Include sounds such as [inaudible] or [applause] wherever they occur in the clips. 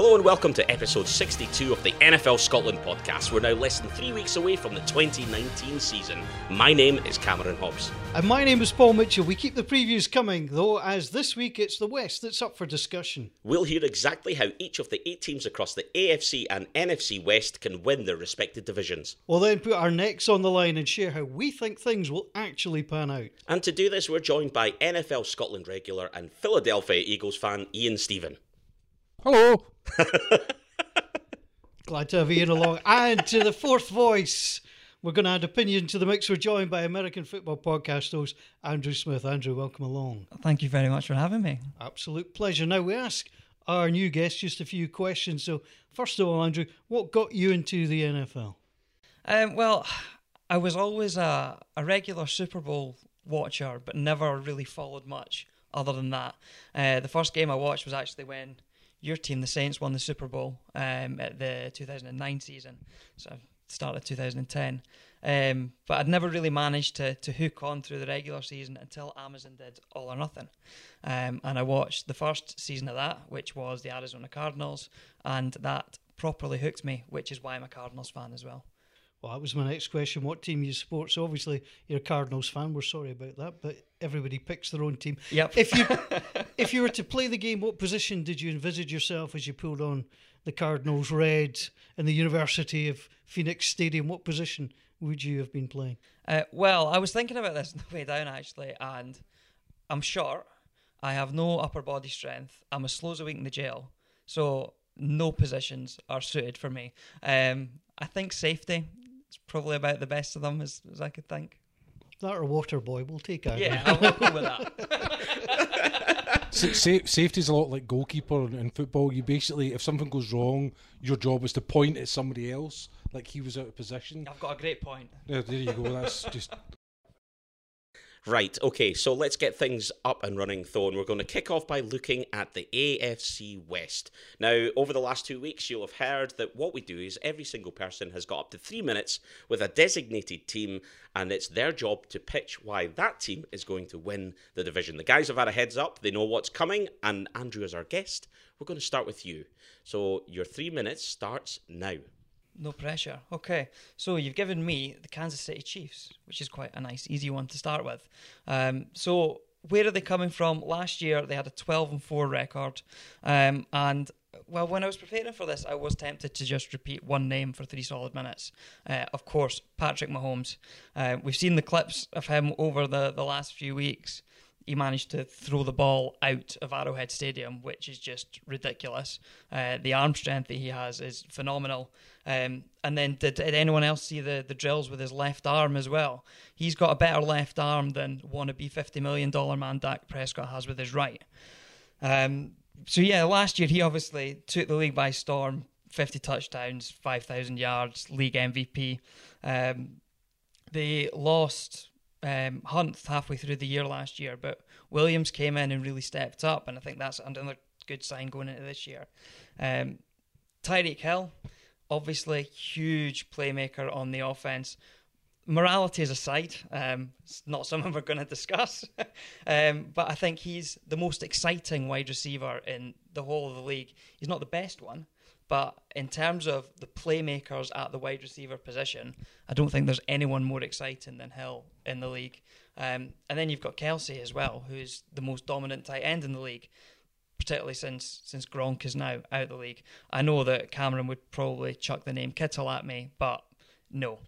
Hello and welcome to episode 62 of the NFL Scotland podcast. We're now less than three weeks away from the 2019 season. My name is Cameron Hobbs. And my name is Paul Mitchell. We keep the previews coming, though, as this week it's the West that's up for discussion. We'll hear exactly how each of the eight teams across the AFC and NFC West can win their respective divisions. We'll then put our necks on the line and share how we think things will actually pan out. And to do this, we're joined by NFL Scotland regular and Philadelphia Eagles fan Ian Stephen. Hello. [laughs] Glad to have Ian along. And to the fourth voice, we're going to add opinion to the mix. We're joined by American football podcast host Andrew Smith. Andrew, welcome along. Thank you very much for having me. Absolute pleasure. Now, we ask our new guest just a few questions. So, first of all, Andrew, what got you into the NFL? Um, well, I was always a, a regular Super Bowl watcher, but never really followed much other than that. Uh, the first game I watched was actually when your team, the Saints, won the Super Bowl um, at the 2009 season. So start of 2010. Um, but I'd never really managed to to hook on through the regular season until Amazon did All or Nothing, um, and I watched the first season of that, which was the Arizona Cardinals, and that properly hooked me, which is why I'm a Cardinals fan as well. Well, that was my next question. What team you support? So obviously you're a Cardinals fan. We're sorry about that, but everybody picks their own team. Yep. If you [laughs] if you were to play the game, what position did you envisage yourself as you pulled on the Cardinals red in the University of Phoenix Stadium? What position would you have been playing? Uh, well, I was thinking about this [laughs] on the way down actually, and I'm short. I have no upper body strength. I'm as slow as a week in the jail, so no positions are suited for me. Um, I think safety is probably about the best of them as, as I could think. That or water boy? We'll take out. Yeah, I'll go with that. [laughs] Sa- sa- safety's a lot like goalkeeper in, in football. You basically, if something goes wrong, your job is to point at somebody else, like he was out of position. I've got a great point. There, there you go. That's just Right, okay, so let's get things up and running, and we're going to kick off by looking at the AFC West. Now, over the last two weeks, you'll have heard that what we do is every single person has got up to three minutes with a designated team, and it's their job to pitch why that team is going to win the division. The guys have had a heads up, they know what's coming, and Andrew, is our guest, we're going to start with you. So, your three minutes starts now. No pressure. Okay, so you've given me the Kansas City Chiefs, which is quite a nice, easy one to start with. Um, so where are they coming from? Last year they had a 12 and 4 record, um, and well, when I was preparing for this, I was tempted to just repeat one name for three solid minutes. Uh, of course, Patrick Mahomes. Uh, we've seen the clips of him over the, the last few weeks. He managed to throw the ball out of Arrowhead Stadium, which is just ridiculous. Uh, the arm strength that he has is phenomenal. Um, and then, did, did anyone else see the, the drills with his left arm as well? He's got a better left arm than wannabe $50 million man Dak Prescott has with his right. Um, so, yeah, last year he obviously took the league by storm 50 touchdowns, 5,000 yards, league MVP. Um, they lost um, Hunt halfway through the year last year, but Williams came in and really stepped up, and I think that's another good sign going into this year. Um, Tyreek Hill, obviously huge playmaker on the offense. Morality is aside, um, it's not something [laughs] we're going to discuss, [laughs] um, but I think he's the most exciting wide receiver in the whole of the league. He's not the best one, but in terms of the playmakers at the wide receiver position, I don't think there's anyone more exciting than Hill in the league. Um, and then you've got Kelce as well, who's the most dominant tight end in the league, particularly since since Gronk is now out of the league. I know that Cameron would probably chuck the name Kittle at me, but no.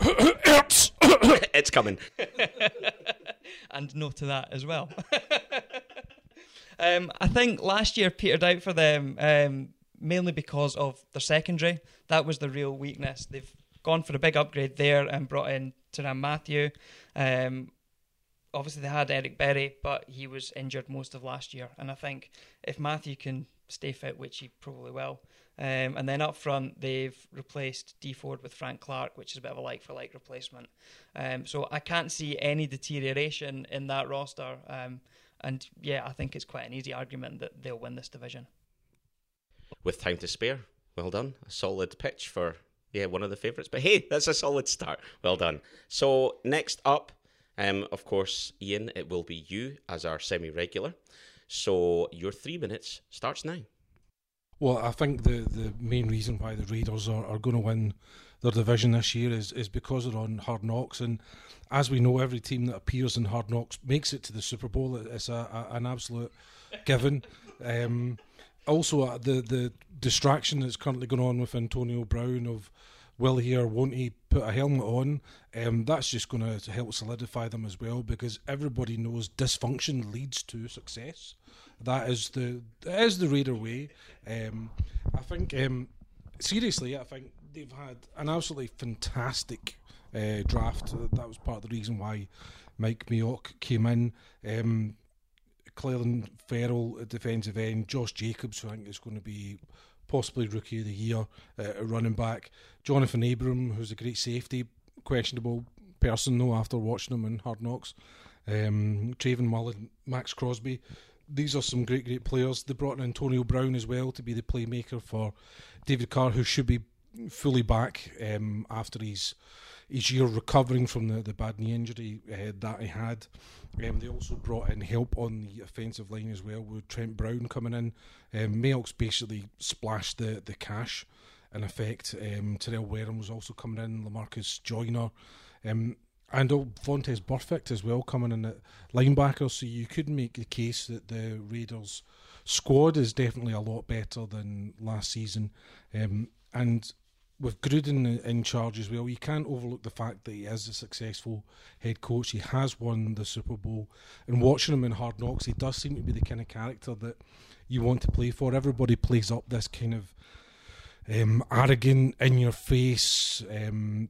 [coughs] it's coming. [laughs] and no to that as well. [laughs] um, I think last year petered out for them um, mainly because of their secondary. That was the real weakness. They've gone for a big upgrade there and brought in Tyrann Mathieu. Um, obviously, they had Eric Berry, but he was injured most of last year. And I think if Mathieu can stay fit, which he probably will, um, and then up front, they've replaced Dee Ford with Frank Clark, which is a bit of a like for like replacement. Um, so I can't see any deterioration in that roster. Um, and yeah, I think it's quite an easy argument that they'll win this division. With time to spare, well done. A solid pitch for yeah one of the favourites. But hey, that's a solid start. Well done. So next up, um, of course, Ian, it will be you as our semi-regular. So your three minutes starts now. Well, I think the, the main reason why the Raiders are, are going to win their division this year is, is because they're on hard knocks. And as we know, every team that appears in hard knocks makes it to the Super Bowl. It's a, a an absolute given. Um, also, uh, the the distraction that's currently going on with Antonio Brown of will he or won't he put a helmet on? Um, that's just going to help solidify them as well because everybody knows dysfunction leads to success. That is the that is the Raider way. Um, I think um, seriously, I think they've had an absolutely fantastic uh, draft. That was part of the reason why Mike Mayock came in. Um, Clelin Ferrell at defensive end, Josh Jacobs, who I think is going to be possibly rookie of the year uh, running back, Jonathan Abram, who's a great safety, questionable person though after watching him in Hard Knocks, um, Trayvon Mullen, Maxx Crosby. These are some great, great players. They brought in Antonio Brown as well to be the playmaker for David Carr, who should be fully back um, after his his year recovering from the, the bad knee injury uh, that he had. Um, they also brought in help on the offensive line as well with Trent Brown coming in. Um, basically splashed the, the cash in effect. Um, Terrell Wareham was also coming in, Lamarcus Joyner. Um, and Vontaze Burfict as well coming in at linebacker, so you could make the case that the Raiders squad is definitely a lot better than last season. Um, and with Gruden in charge as well, you can't overlook the fact that he is a successful head coach. He has won the Super Bowl, and watching him in Hard Knocks, he does seem to be the kind of character that you want to play for. Everybody plays up this kind of um, arrogant, in your face um,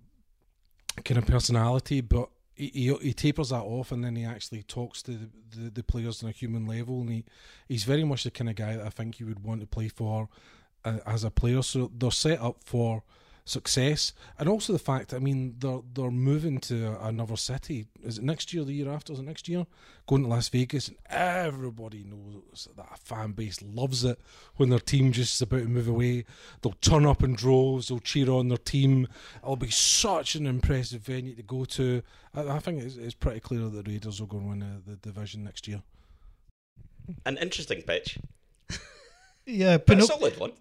kind of personality, but he, he, he, tapers that off and then he actually talks to the, the, the, players on a human level. And he, he's very much the kind of guy that I think you would want to play for uh, as a player. So they're set up for success, and also the fact. I mean, they're they're moving to another city. Is it next year? The year after? Is it next year? Going to Las Vegas, and everybody knows that a fan base loves it when their team just is about to move away. They'll turn up in droves. They'll cheer on their team. It'll be such an impressive venue to go to. I, I think it's, it's, pretty clear that the Raiders will go and win uh, the division next year. An interesting pitch. Yeah, Pinoc- a solid one.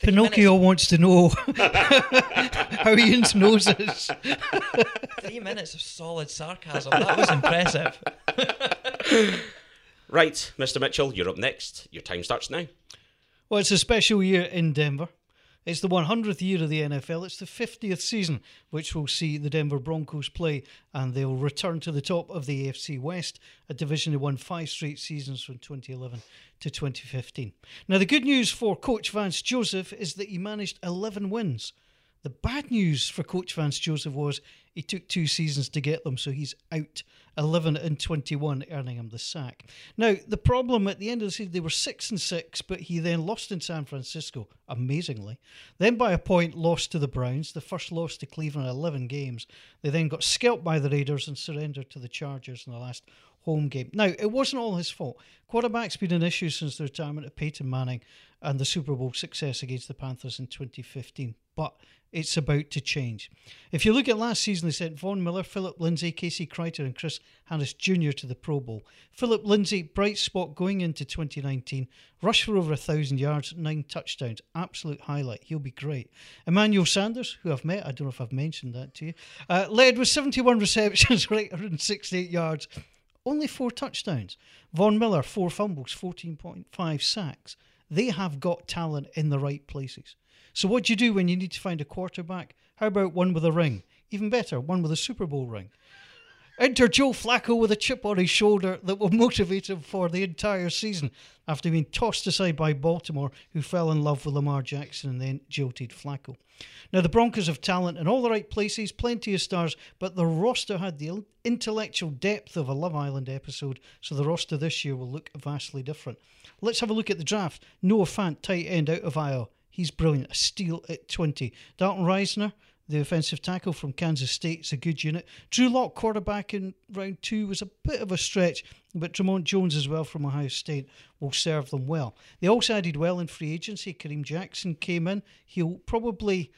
Pinocchio minutes. wants to know [laughs] how Ian's nose is. Three minutes of solid sarcasm. That was impressive. right, Mr. Mitchell, you're up next. Your time starts now. Well, it's a special year in Denver. It's the 100th year of the NFL. It's the 50th season, which will see the Denver Broncos play, and they'll return to the top of the AFC West, a division they won five straight seasons from 2011 to 2015. Now, the good news for Coach Vance Joseph is that he managed 11 wins. The bad news for Coach Vance Joseph was he took two seasons to get them, so he's out 11 and 21, earning him the sack. Now, the problem at the end of the season, they were 6 and 6, but he then lost in San Francisco, amazingly. Then, by a point, lost to the Browns, the first loss to Cleveland in 11 games. They then got scalped by the Raiders and surrendered to the Chargers in the last home game. Now, it wasn't all his fault. Quarterback's been an issue since the retirement of Peyton Manning and the Super Bowl success against the Panthers in 2015, but it's about to change. If you look at last season, they sent Von Miller, Philip Lindsay, Casey Kreiter, and Chris Harris Jr. to the Pro Bowl. Philip Lindsay, bright spot going into 2019, rushed for over a thousand yards, nine touchdowns, absolute highlight. He'll be great. Emmanuel Sanders, who I've met, I don't know if I've mentioned that to you, uh, led with 71 [laughs] receptions, 868 yards, only four touchdowns. Von Miller, four fumbles, 14.5 sacks. They have got talent in the right places. So, what do you do when you need to find a quarterback? How about one with a ring? Even better, one with a Super Bowl ring. Enter Joe Flacco with a chip on his shoulder that will motivate him for the entire season after being tossed aside by Baltimore, who fell in love with Lamar Jackson and then jilted Flacco. Now, the Broncos have talent in all the right places, plenty of stars, but the roster had the intellectual depth of a Love Island episode, so the roster this year will look vastly different. Let's have a look at the draft. Noah Fant, tight end out of Iowa. He's brilliant. A steal at 20. Dalton Risner, the offensive tackle from Kansas State, is a good unit. Drew Lock, quarterback in round two, was a bit of a stretch, but Dre'Mont Jones as well from Ohio State will serve them well. They also added well in free agency. Kareem Jackson came in. He'll probably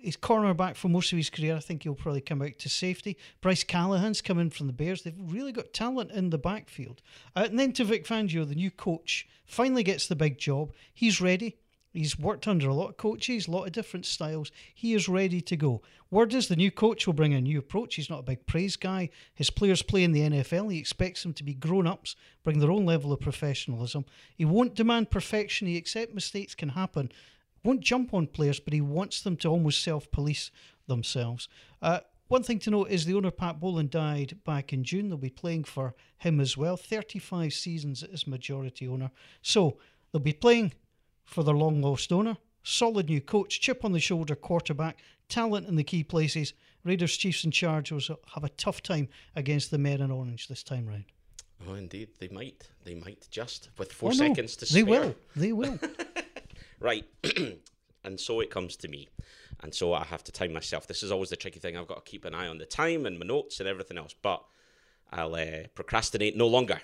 he's cornerback for most of his career. I think he'll probably come out to safety. Bryce Callahan's come in from the Bears. They've really got talent in the backfield. Uh, and then to Vic Fangio, the new coach, finally gets the big job. He's ready. He's worked under a lot of coaches, a lot of different styles. He is ready to go. Word is the new coach will bring a new approach. He's not a big praise guy. His players play in the NFL. He expects them to be grown ups, bring their own level of professionalism. He won't demand perfection. He accepts mistakes can happen. Won't jump on players, but he wants them to almost self police themselves. Uh, one thing to note is the owner Pat Bowlen died back in June. They'll be playing for him as well. 35 seasons as majority owner. So they'll be playing for their long lost owner. Solid new coach, chip on the shoulder quarterback, talent in the key places. Raiders, Chiefs, and Chargers have a tough time against the men in orange this time round. Oh, indeed, they might. They might just with four Oh, no, seconds to spare. They will. They will. [laughs] Right. [clears throat] and so it comes to me. And so I have to time myself. This is always the tricky thing. I've got to keep an eye on the time and my notes and everything else. But I'll uh, procrastinate no longer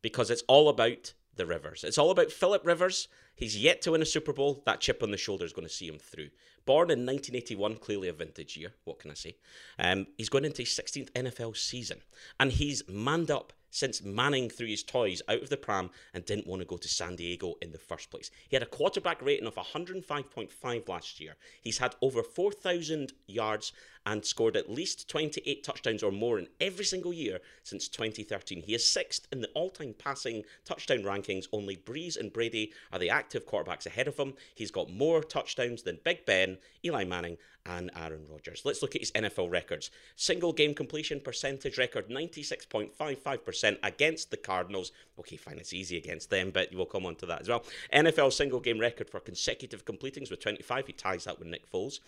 because it's all about the Rivers. It's all about Philip Rivers. He's yet to win a Super Bowl. That chip on the shoulder is going to see him through. Born in 1981, clearly a vintage year. What can I say? Um, he's going into his 16th NFL season, and he's manned up since Manning threw his toys out of the pram and didn't want to go to San Diego in the first place. He had a quarterback rating of 105.5 last year. He's had over 4,000 yards and scored at least 28 touchdowns or more in every single year since 2013. He is sixth in the all time passing touchdown rankings. Only Brees and Brady are the active quarterbacks ahead of him. He's got more touchdowns than Big Ben, Eli Manning, and Aaron Rodgers. Let's look at his NFL records. Single game completion percentage record 96.55% against the Cardinals. Okay, fine, it's easy against them, but we'll come on to that as well. NFL single game record for consecutive completings with 25. He ties that with Nick Foles.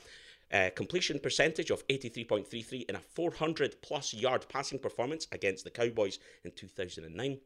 Uh, completion percentage of 83.33 in a 400 plus yard passing performance against the Cowboys in 2009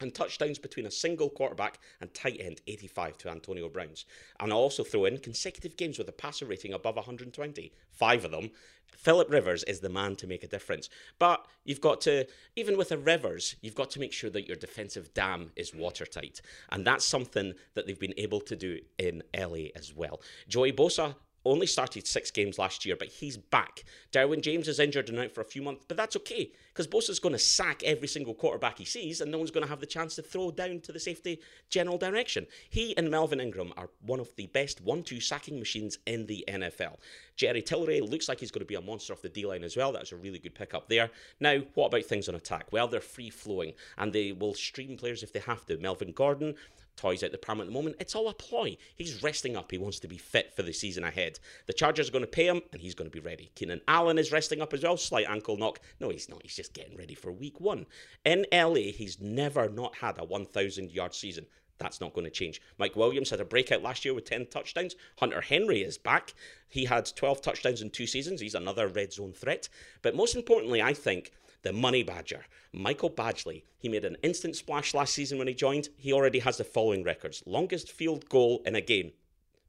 and touchdowns between a single quarterback and tight end 85 to Antonio Brown's. And I'll also throw in consecutive games with a passer rating above 120, five of them. Philip Rivers is the man to make a difference. But you've got to, even with a Rivers, you've got to make sure that your defensive dam is watertight. And that's something that they've been able to do in LA as well. Joey Bosa only started six games last year, but he's back. Derwin James is injured and out for a few months, but that's okay because Bosa's going to sack every single quarterback he sees, and no one's going to have the chance to throw down to the safety general direction. He and Melvin Ingram are one of the best one-two sacking machines in the NFL. Jerry Tillery looks like he's going to be a monster off the D line as well. That was a really good pickup there. Now, what about things on attack? Well, they're free flowing, and they will stream players if they have to. Melvin Gordon toys out the pram at the moment. It's all a ploy. He's resting up. He wants to be fit for the season ahead. The Chargers are going to pay him, and he's going to be ready. Keenan Allen is resting up as well. Slight ankle knock. No, he's not. He's just getting ready for week one. In LA, he's never not had a 1,000 yard season. That's not going to change. Mike Williams had a breakout last year with 10 touchdowns. Hunter Henry is back. He had 12 touchdowns in two seasons. He's another red zone threat. But most importantly, I think the money badger, Michael Badgley. He made an instant splash last season when he joined. He already has the following records longest field goal in a game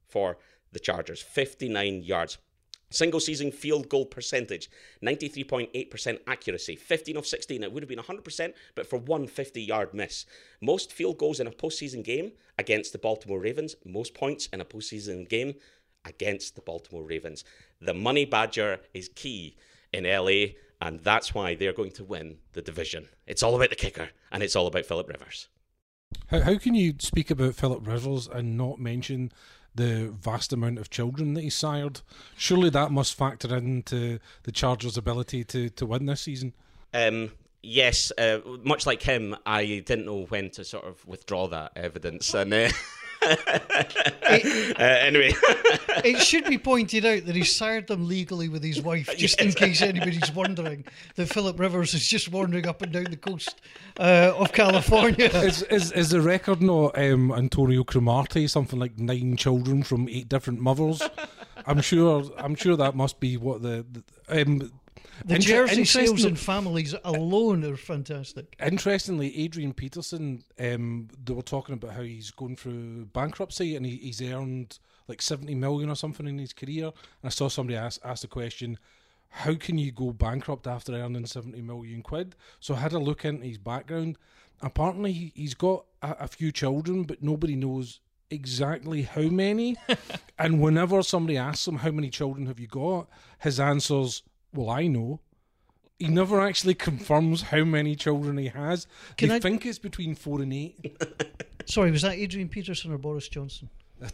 for the Chargers, 59 yards. Single season field goal percentage, 93.8% accuracy, 15 of 16. It would have been 100%, but for one 50 yard miss. Most field goals in a postseason game against the Baltimore Ravens, most points in a postseason game against the Baltimore Ravens. The money badger is key in LA, and that's why they're going to win the division. It's all about the kicker, and it's all about Philip Rivers. How, how can you speak about Philip Rivers and not mention the vast amount of children that he sired? Surely that must factor into the Chargers' ability to, to win this season. Um, yes, uh, much like him, I didn't know when to sort of withdraw that evidence, and uh, [laughs] [laughs] uh, anyway, [laughs] it should be pointed out that he sired them legally with his wife, [laughs] just in case anybody's wondering that Philip Rivers is just wandering up and down the coast uh, of California. Is, is is the record not um, Antonio Cromartie something like nine children from eight different mothers? I'm sure. I'm sure that must be what the. the um, The inter- Jersey sales and families alone are fantastic. Interestingly, Adrian Peterson, um, they were talking about how he's going through bankruptcy and he, he's earned like 70 million or something in his career. And I saw somebody ask, ask the question, how can you go bankrupt after earning 70 million quid? So I had a look into his background. Apparently, he- he's got a, a few children, but nobody knows exactly how many. [laughs] and whenever somebody asks him, how many children have you got? His answer's, well, I know. He never actually confirms how many children he has. Can they I- think it's between four and eight. [laughs] Sorry, was that Adrian Peterson or Boris Johnson? [laughs]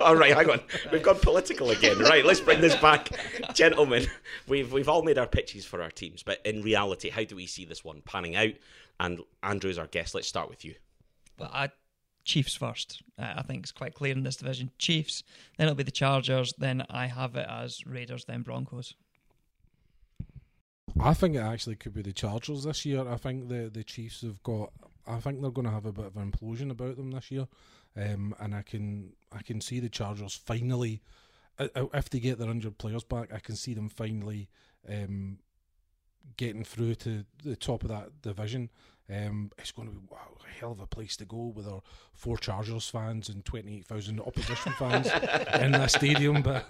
all right, hang on. We've gone political again. Right, let's bring this back, gentlemen. We've we've all made our pitches for our teams, but in reality, how do we see this one panning out? And Andrew's our guest. Let's start with you. Well, I, Chiefs first. Uh, I think it's quite clear in this division. Chiefs, then it'll be the Chargers. Then I have it as Raiders, then Broncos. I think it actually could be the Chargers this year. I think the the Chiefs have got. I think they're going to have a bit of an implosion about them this year, um, and I can I can see the Chargers finally, if they get their injured players back, I can see them finally um, getting through to the top of that division. Um, it's going to be wow, a hell of a place to go with our four Chargers fans and twenty eight thousand opposition fans [laughs] in that stadium, but.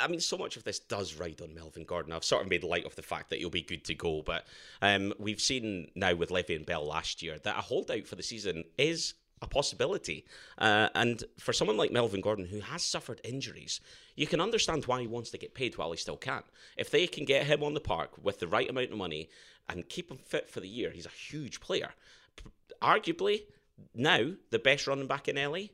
I mean, so much of this does ride on Melvin Gordon. I've sort of made light of the fact that he'll be good to go, but um, we've seen now with Le'Veon Bell last year that a holdout for the season is a possibility. Uh, and for someone like Melvin Gordon, who has suffered injuries, you can understand why he wants to get paid while he still can. If they can get him on the park with the right amount of money and keep him fit for the year, he's a huge player. P- arguably, now the best running back in LA,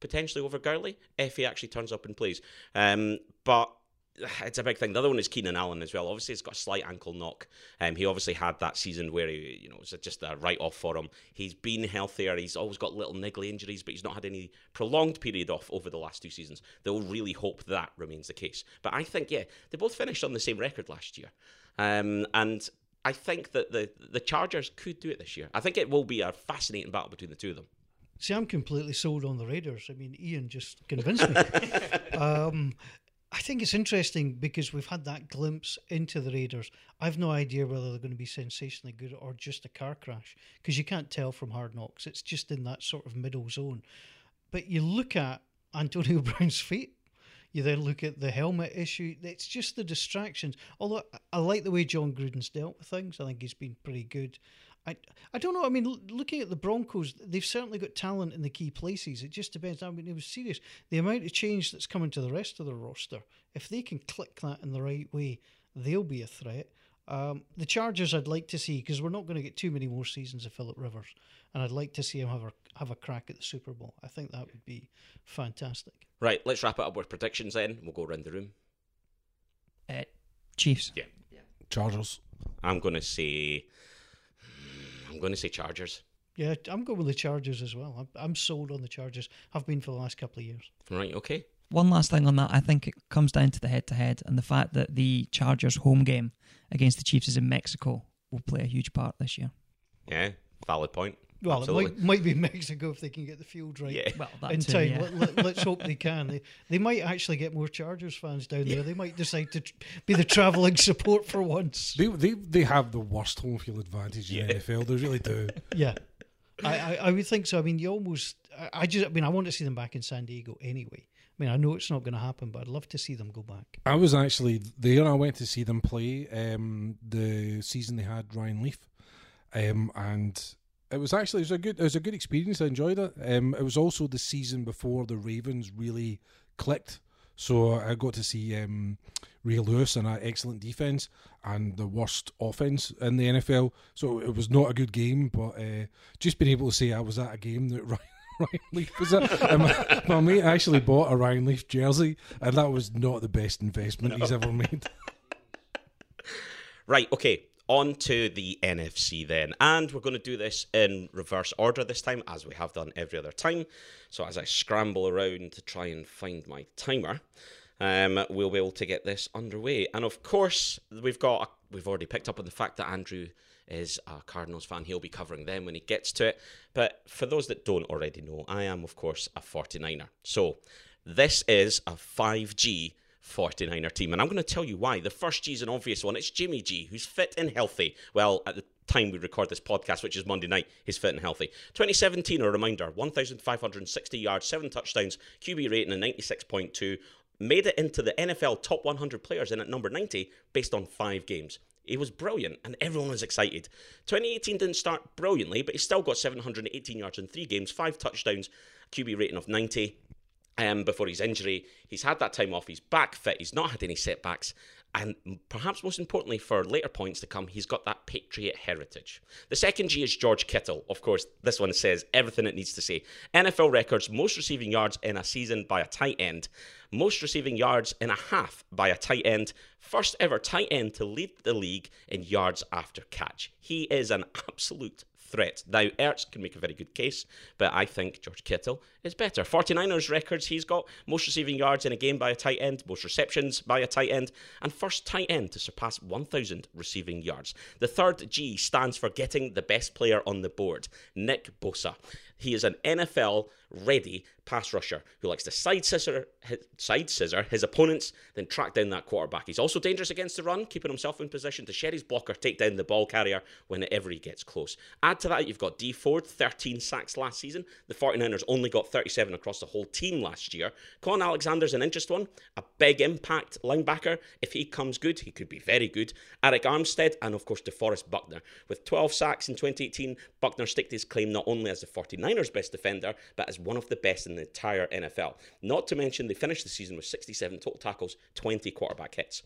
potentially over Gurley, if he actually turns up and plays. Um, but [sighs] it's a big thing. The other one is Keenan Allen as well. Obviously, he's got a slight ankle knock. Um, he obviously had that season where he, you know, it was just a write off for him. He's been healthier. He's always got little niggly injuries, but he's not had any prolonged period off over the last two seasons. They'll really hope that remains the case. But I think, yeah, they both finished on the same record last year, um, and I think that the the Chargers could do it this year. I think it will be a fascinating battle between the two of them. See, I'm completely sold on the Raiders. I mean, Ian just convinced me. [laughs] um, I think it's interesting because we've had that glimpse into the Raiders. I've no idea whether they're going to be sensationally good or just a car crash because you can't tell from Hard Knocks. It's just in that sort of middle zone. But you look at Antonio [laughs] Brown's feet. You then look at the helmet issue. It's just the distractions. Although I like the way Jon Gruden's dealt with things. I think he's been pretty good. I, I don't know. I mean, looking at the Broncos, they've certainly got talent in the key places. It just depends. I mean, it was serious. The amount of change that's coming to the rest of the roster, if they can click that in the right way, they'll be a threat. Um, the Chargers, I'd like to see because we're not going to get too many more seasons of Philip Rivers, and I'd like to see him have a have a crack at the Super Bowl. I think that would be fantastic. Right, let's wrap it up with predictions. Then we'll go around the room. Uh, Chiefs. Yeah. Chargers. I'm going to say I'm going to say Chargers. Yeah, I'm going with the Chargers as well. I'm, I'm sold on the Chargers. I've been for the last couple of years. Right, okay. One last thing on that, I think it comes down to the head to head and the fact that the Chargers home game against the Chiefs is in Mexico will play a huge part this year. Yeah, valid point. Well, Absolutely. it might, might be [laughs] Mexico if they can get the field right Yeah. Well, that in too, time. yeah. Let, us hope they can. They, they might actually get more Chargers fans down there. They might decide to tr- be the travelling [laughs] support for once. They, they they have the worst home field advantage in the NFL. They really do. [laughs] Yeah, I, I, I would think so. I mean, you almost. I, I just. I mean, I want to see them back in San Diego anyway. I mean, I know it's not going to happen, but I'd love to see them go back. I was actually there. I went to see them play um, the season they had Ryan Leaf, um, and it was actually it was a good it was a good experience. I enjoyed it. Um, it was also the season before the Ravens really clicked. So I got to see um, Ray Lewis and an excellent defense and the worst offense in the NFL. So it was not a good game, but uh, just being able to say I was at a game that [laughs] Ryan, Ryan Leaf was at. And my, my mate actually bought a Ryan Leaf jersey, and that was not the best investment he's ever made. [laughs] Right, okay. On to the NFC then. And we're going to do this in reverse order this time, as we have done every other time. So as I scramble around to try and find my timer, um, we'll be able to get this underway. And of course, we've got we've already picked up on the fact that Andrew is a Cardinals fan. He'll be covering them when he gets to it. But for those that don't already know, I am of course a 49er. So this is a 5G 49er team. And I'm going to tell you why. The first G is an obvious one. It's Jimmy G, who's fit and healthy. Well, at the time we record this podcast, which is Monday night, he's fit and healthy. 2017, a reminder 1,560 yards, 7 touchdowns, QB rating of 96.2. Made it into the NFL top 100 players in at number 90 based on five games. He was brilliant and everyone was excited. 2018 didn't start brilliantly, but he still got 718 yards in three games, five touchdowns, QB rating of 90 um, before his injury. He's had that time off. He's back fit. He's not had any setbacks. And perhaps most importantly for later points to come, he's got that Patriot heritage. The second G is George Kittle. Of course, this one says everything it needs to say. NFL records most receiving yards in a season by a tight end, most receiving yards in a half by a tight end, first ever tight end to lead the league in yards after catch. He is an absolute threat. Now, Ertz can make a very good case, but I think George Kittle is better. 49ers records he's got most receiving yards in a game by a tight end, most receptions by a tight end, and first tight end to surpass 1,000 receiving yards. The third G stands for getting the best player on the board, Nick Bosa. He is an NFL ready pass rusher who likes to side scissor, side scissor his opponents, then track down that quarterback. He's also dangerous against the run, keeping himself in position to shed his blocker, take down the ball carrier whenever he gets close. Add to that, you've got Dee Ford, 13 sacks last season. The 49ers only got 37 across the whole team last year. Kwon Alexander's an interesting one, a big impact linebacker. If he comes good, he could be very good. Arik Armstead, and of course, DeForest Buckner. With 12 sacks in 2018, Buckner staked his claim not only as the 49ers' best defender, but as one of the best in the entire NFL. Not to mention, they finished the season with 67 total tackles, 20 quarterback hits.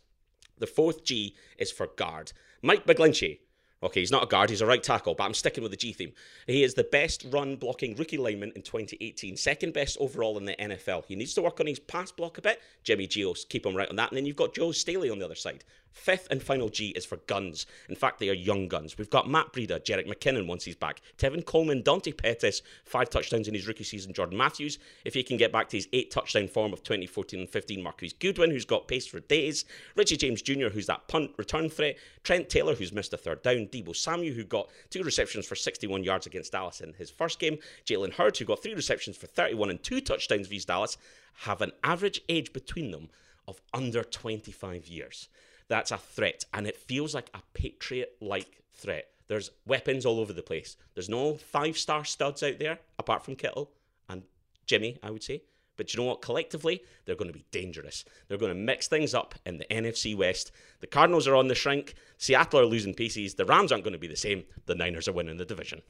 The fourth G is for guard. Mike McGlinchey, Okay, he's not a guard, he's a right tackle, but I'm sticking with the G theme. He is the best run blocking rookie lineman in 2018, second best overall in the NFL. He needs to work on his pass block a bit. Jimmy Geo's keep him right on that. And then you've got Joe Staley on the other side. Fifth and final G is for guns. In fact, they are young guns. We've got Matt Breida, Jerick McKinnon once he's back, Tevin Coleman, Dante Pettis, five touchdowns in his rookie season, Jordan Matthews, if he can get back to his eight touchdown form of 2014 and 15, Marquise Goodwin, who's got pace for days, Richie James Jr., who's that punt return threat, Trent Taylor, who's missed a third down, Deebo Samuel, who got two receptions for 61 yards against Dallas in his first game, Jalen Hurd, who got three receptions for 31 and two touchdowns vs Dallas, have an average age between them of under 25 years that's a threat. And it feels like a Patriot like threat. There's weapons all over the place. There's no five star studs out there, apart from Kittle and Jimmy, I would say. But you know what? Collectively, they're going to be dangerous. They're going to mix things up in the NFC West. The Cardinals are on the shrink. Seattle are losing pieces. The Rams aren't going to be the same. The Niners are winning the division.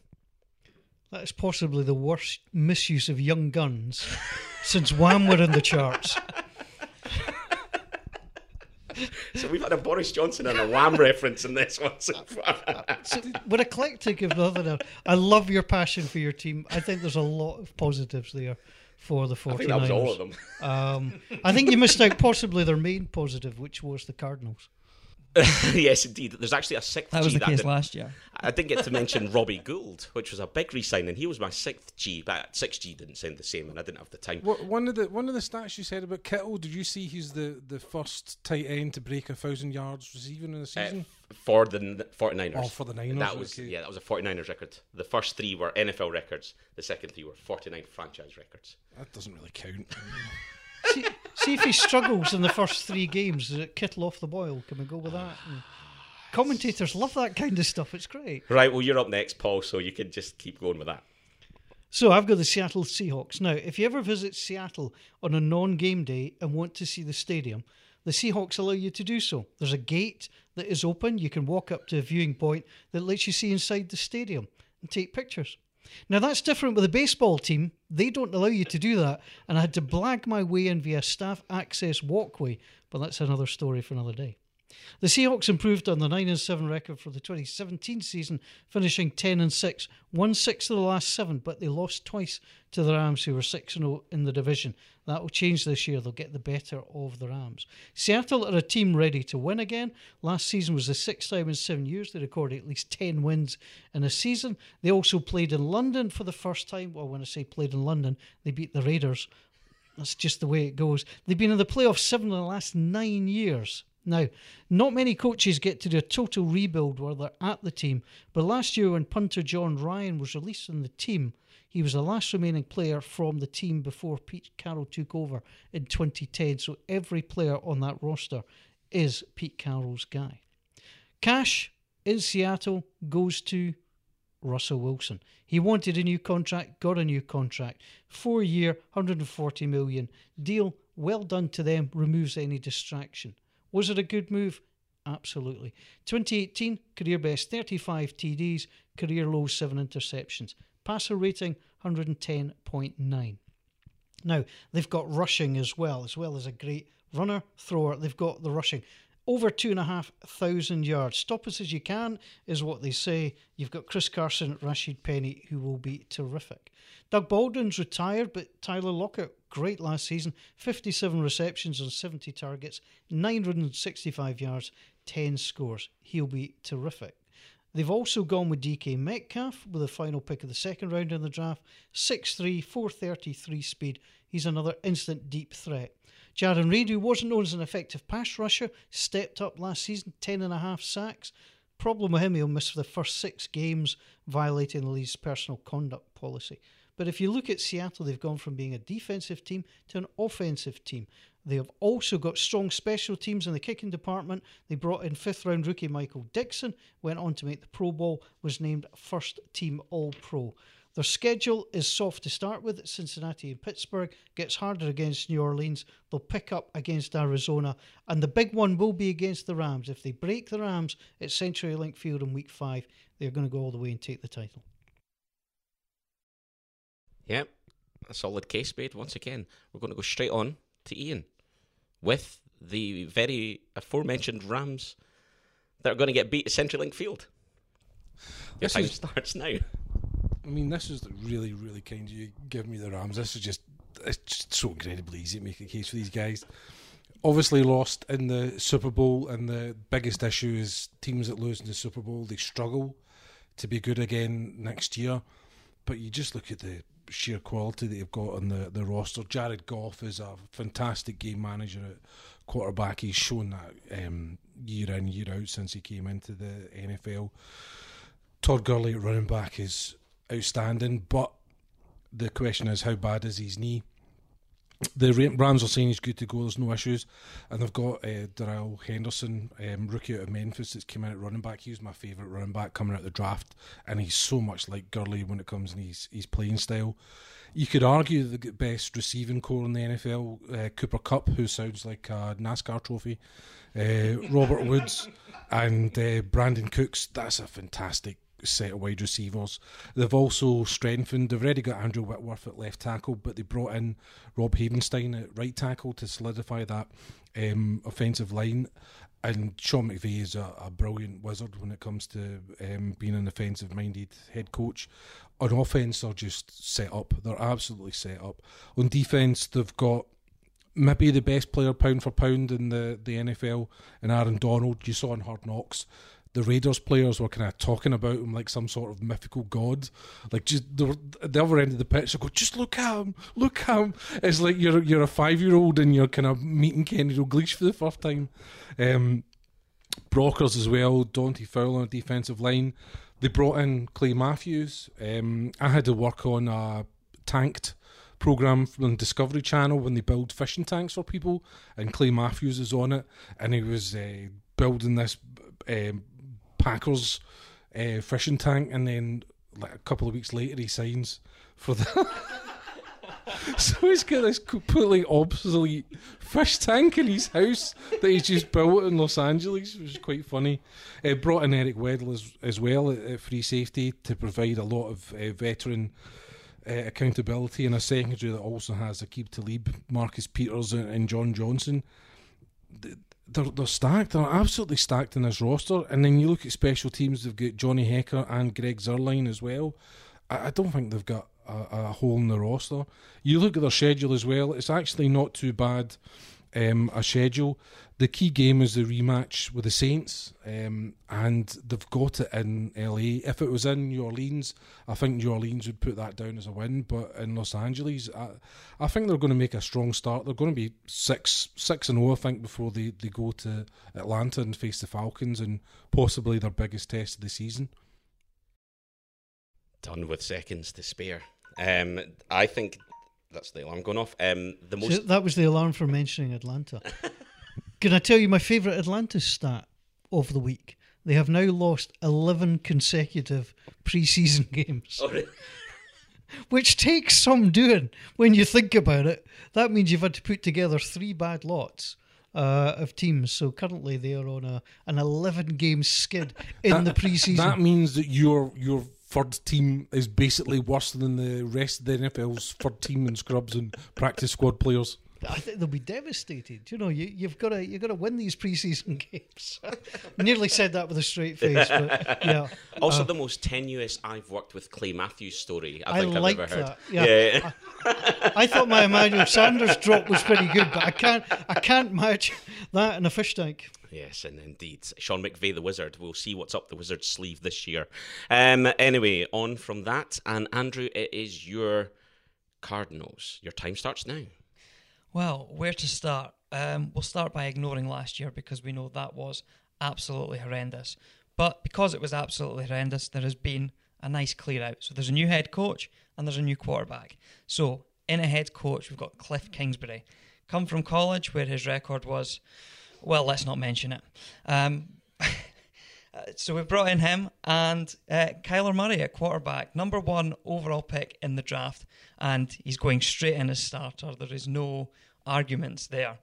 That is possibly the worst misuse of young guns since Wham were in the charts. [laughs] [laughs] so we've had a Boris Johnson and a Wham [laughs] reference in this one so far. so we're eclectic if nothing else. I love your passion for your team. I think there's a lot of positives there for the 49ers. I think that was all of them. Um, I think you missed out possibly their main positive, which was the Cardinals. [laughs] yes, indeed. There's actually a sixth. That was G the case last year. I didn't get to mention [laughs] Robbie Gould, which was a big re-signing. He was my sixth G, but six G didn't sound the same, and I didn't have the time. One of the one of the stats you said about Kittle. Did you see he's the, the first tight end to break a thousand yards receiving in a uh, season? Uh, for the 49ers. Oh, for the Niners. That was okay. yeah, that was a 49ers record. The first three were NFL records. The second three were 49 franchise records. That doesn't really count. [laughs] see, see, if he struggles in the first three games, is it Kittle off the boil? Can we go with that? And Commentators love that kind of stuff. It's great. Right. Well, you're up next, Paul, so you can just keep going with that. So I've got the Seattle Seahawks. Now, if you ever visit Seattle on a non game day and want to see the stadium, the Seahawks allow you to do so. There's a gate that is open. You can walk up to a viewing point that lets you see inside the stadium and take pictures. Now, that's different with a baseball team. They don't allow you to do that. And I had to blag my way in via staff access walkway, but that's another story for another day. The Seahawks improved on the 9 and 7 record for the 2017 season, finishing 10 and 6, won 6 of the last 7, but they lost twice to the Rams, who were 6 0 in the division. That will change this year. They'll get the better of the Rams. Seattle are a team ready to win again. Last season was the sixth time in seven years they recorded at least 10 wins in a season. They also played in London for the first time. Well, when I say played in London, they beat the Raiders. That's just the way it goes. They've been in the playoffs seven of the last nine years. Now, not many coaches get to do a total rebuild where they're at the team, but last year when punter Jon Ryan was released from the team, he was the last remaining player from the team before Pete Carroll took over in 2010. So every player on that roster is Pete Carroll's guy. Cash in Seattle goes to Russell Wilson. He wanted a new contract, got a new contract. Four year, 140 million deal. Well done to them, removes any distraction. Was it a good move? Absolutely. 2018, career best 35 TDs, career low 7 interceptions. Passer rating 110.9. Now, they've got rushing as well, as well as a great runner, thrower. They've got the rushing. over two and a half thousand yards. Stop us as you can, is what they say. You've got Chris Carson, Rashaad Penny, who will be terrific. Doug Baldwin's retired, but Tyler Lockett, great last season 57 receptions on 70 targets, 965 yards, 10 scores. He'll be terrific. They've also gone with DK Metcalf with the final pick of the second round in the draft. 6'3, 433 speed. He's another instant deep threat. Jarran Reed, who wasn't known as an effective pass rusher, stepped up last season, 10 and a half sacks. Problem with him, he'll miss the first six games, violating the league's personal conduct policy. But if you look at Seattle, they've gone from being a defensive team to an offensive team. They have also got strong special teams in the kicking department. They brought in fifth round rookie Michael Dickson, went on to make the Pro Bowl, was named first team All Pro. Their schedule is soft to start with. Cincinnati and Pittsburgh gets harder against New Orleans. They'll pick up against Arizona, and the big one will be against the Rams. If they break the Rams at CenturyLink Field in Week Five, they're going to go all the way and take the title. Yep, a solid case made once again. We're going to go straight on to Ian with the very aforementioned Rams that are going to get beat at CenturyLink Field. Your This time is- starts now. I mean, this is really, really kind of you give me the Rams. This is just it's just so incredibly easy to make a case for these guys. Obviously, lost in the Super Bowl, and the biggest issue is teams that lose in the Super Bowl they struggle to be good again next year. But you just look at the sheer quality that they've got on the, the roster. Jared Goff is a fantastic game manager at quarterback. He's shown that um, year in, year out since he came into the NFL. Todd Gurley at running back is outstanding, but the question is how bad is his knee? The Rams are saying he's good to go. There's no issues, and they've got uh, Darrell Henderson, um, rookie out of Memphis, that's come in at running back. He was my favourite running back coming out of the draft, and he's so much like Gurley when it comes in his his playing style. You could argue the best receiving corps in the NFL, uh, Cooper Kupp, who sounds like a NASCAR trophy, uh, Robert Woods, and Brandin Cooks. That's a fantastic set of wide receivers. They've also strengthened. They've already got Andrew Whitworth at left tackle, but they brought in Rob Havenstein at right tackle to solidify that um, offensive line. And Sean McVay is a, a brilliant wizard when it comes to um, being an offensive minded head coach. On offense, they're just set up. They're absolutely set up. On defense, they've got maybe the best player pound for pound in the, the NFL, and Aaron Donald. You saw in Hard Knocks the Raiders players were kind of talking about him like some sort of mythical god. Like just the other end of the pitch, they go, "Just look at him, look at him." It's like you're you're a five year old and you're kind of meeting Kenny Dalglish for the first time. Um, Brockers as well, Dante Fowler on the defensive line. They brought in Clay Matthews. Um, I had to work on a tanked program from Discovery Channel when they build fishing tanks for people, and Clay Matthews is on it, and he was uh, building this um, Packers uh, fishing tank, and then like a couple of weeks later he signs for the. [laughs] so he's got this completely obsolete fish tank in his house that he's just built in Los Angeles, which is quite funny. Uh, brought in Eric Weddle as, as well at, at free safety to provide a lot of uh, veteran uh, accountability in a secondary that also has Aqib Talib, Marcus Peters, and, and John Johnson. They're, they're stacked. They're absolutely stacked in this roster. And then you look at special teams, they've got Johnny Hekker and Greg Zuerlein as well. I, I don't think they've got a, a hole in the roster. You look at their schedule as well, it's actually not too bad um, a schedule. The key game is the rematch with the Saints, um, and they've got it in LA. If it was in New Orleans, I think New Orleans would put that down as a win. But in Los Angeles, I, I think they're going to make a strong start. They're going to be six six and zero, I think, before they, they go to Atlanta and face the Falcons, and possibly their biggest test of the season. Done with seconds to spare. Um, I think that's the alarm going off. Um, the So most that was the alarm for mentioning Atlanta. [laughs] Can I tell you my favourite Atlanta stat of the week? They have now lost 11 consecutive preseason [laughs] games, Oh, really? [laughs] which takes some doing when you think about it. That means you've had to put together three bad lots. Uh, of teams, so currently they are on a an eleven game skid in the preseason. That means that your your third team is basically worse than the rest of the NFL's third team and scrubs and practice squad players. I think they'll be devastated. You know, you, you've got to you've got to win these preseason [laughs] games. Nearly said that with a straight face, but yeah. [laughs] Also, uh, the most tenuous I've worked with Clay Matthews story I I think like I've ever heard. that. Yeah. I thought my Emmanuel Sanders drop was pretty good, but I can't I can't match that in a fish tank. Yes, and indeed, Sean McVay, the wizard. We'll see what's up the wizard's sleeve this year. Um, anyway, on from that, and Andrew, it is your Cardinals. Your time starts now. Well, where to start? Um, we'll start by ignoring last year because we know that was absolutely horrendous. But because it was absolutely horrendous, there has been a nice clear out. So there's a new head coach and there's a new quarterback. So in a head coach, we've got Cliff Kingsbury, come from college where his record was, well, let's not mention it. Um, [laughs] so we brought in him and uh, Kyler Murray at quarterback, number one overall pick in the draft, and he's going straight in as starter. There is no arguments there.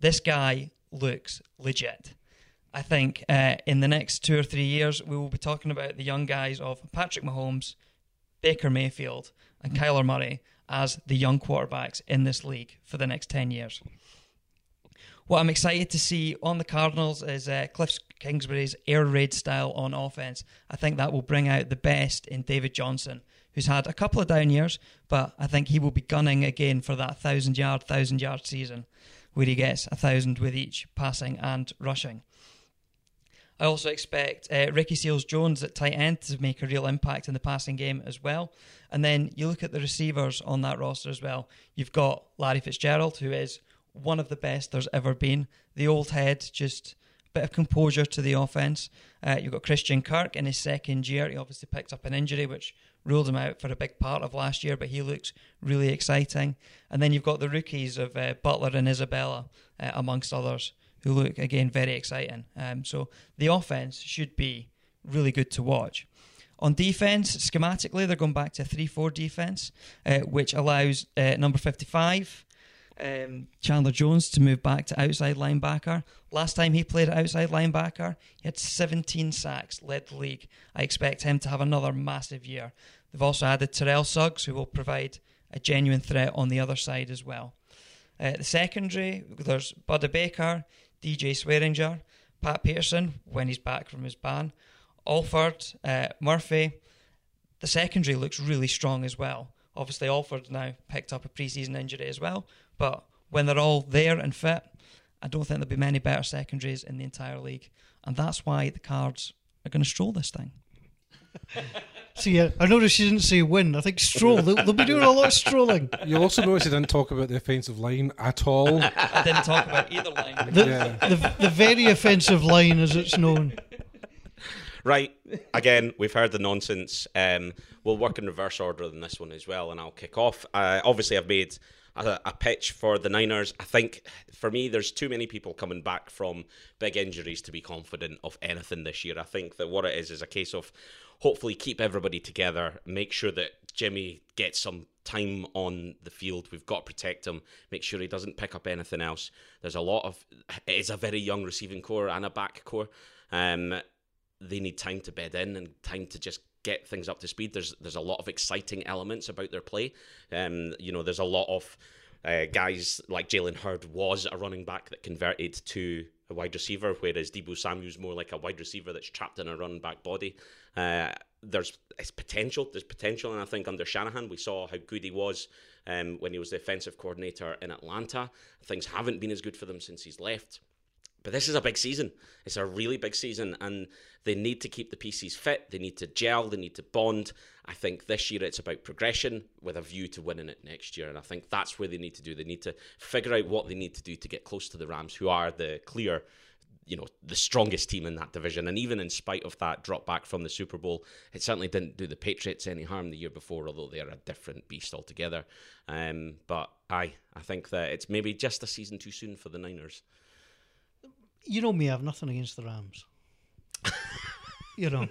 This guy looks legit. I think uh, in the next two or three years, we will be talking about the young guys of Patrick Mahomes, Baker Mayfield, and Kyler Murray as the young quarterbacks in this league for the next 10 years. What I'm excited to see on the Cardinals is uh, Cliff Kingsbury's air raid style on offense. I think that will bring out the best in David Johnson, who's had a couple of down years, but I think he will be gunning again for that thousand yard, thousand yard season, where he gets a thousand with each passing and rushing. I also expect uh, Ricky Seals Jones at tight end to make a real impact in the passing game as well. And then you look at the receivers on that roster as well. You've got Larry Fitzgerald, who is one of the best there's ever been. The old head, just a bit of composure to the offense. Uh, you've got Christian Kirk in his second year. He obviously picked up an injury, which ruled him out for a big part of last year, but he looks really exciting. And then you've got the rookies of uh, Butler and Isabella, uh, amongst others, who look again very exciting. Um, so the offense should be really good to watch. On defense, schematically, they're going back to a 3 4 defense, uh, which allows uh, number 55, um, Chandler Jones, to move back to outside linebacker. Last time he played outside linebacker, he had 17 sacks, led the league. I expect him to have another massive year. They've also added Terrell Suggs, who will provide a genuine threat on the other side as well. Uh, the secondary, there's Budda Baker, DJ Swearinger, Pat Peterson when he's back from his ban, Alford, uh, Murphy. The secondary looks really strong as well. Obviously, Alford now picked up a preseason injury as well, but when they're all there and fit, I don't think there'll be many better secondaries in the entire league, and that's why the Cards are going to stroll this thing. [laughs] See, yeah, I noticed you didn't say win. I think stroll. They'll, they'll be doing a lot of strolling. [laughs] You'll also notice he didn't talk about the offensive line at all. [laughs] I didn't talk about either line. The, Yeah. the, the very offensive line, as it's known. Right. Again, we've heard the nonsense. Um, we'll work in reverse order than this one as well, and I'll kick off. Uh, obviously, I've made a, a pitch for the Niners. I think for me, there's too many people coming back from big injuries to be confident of anything this year. I think that what it is is a case of hopefully keep everybody together, make sure that Jimmy gets some time on the field. We've got to protect him, make sure he doesn't pick up anything else. There's a lot of it is a very young receiving corps and a back corps. Um, they need time to bed in and time to just get things up to speed. There's there's a lot of exciting elements about their play. Um, you know, there's a lot of uh, guys like Jalen Hurd was a running back that converted to a wide receiver, whereas Deebo Samuel's more like a wide receiver that's trapped in a running back body. Uh, there's it's potential. There's potential, and I think under Shanahan we saw how good he was um, when he was the offensive coordinator in Atlanta. Things haven't been as good for them since he's left. But this is a big season. It's a really big season, and they need to keep the pieces fit. They need to gel. They need to bond. I think this year it's about progression with a view to winning it next year, and I think that's where they need to do. They need to figure out what they need to do to get close to the Rams, who are the clear, you know, the strongest team in that division. And even in spite of that drop back from the Super Bowl, it certainly didn't do the Patriots any harm the year before, although they're a different beast altogether. Um, but I, I think that it's maybe just a season too soon for the Niners. You know me, I have nothing against the Rams. [laughs] you know.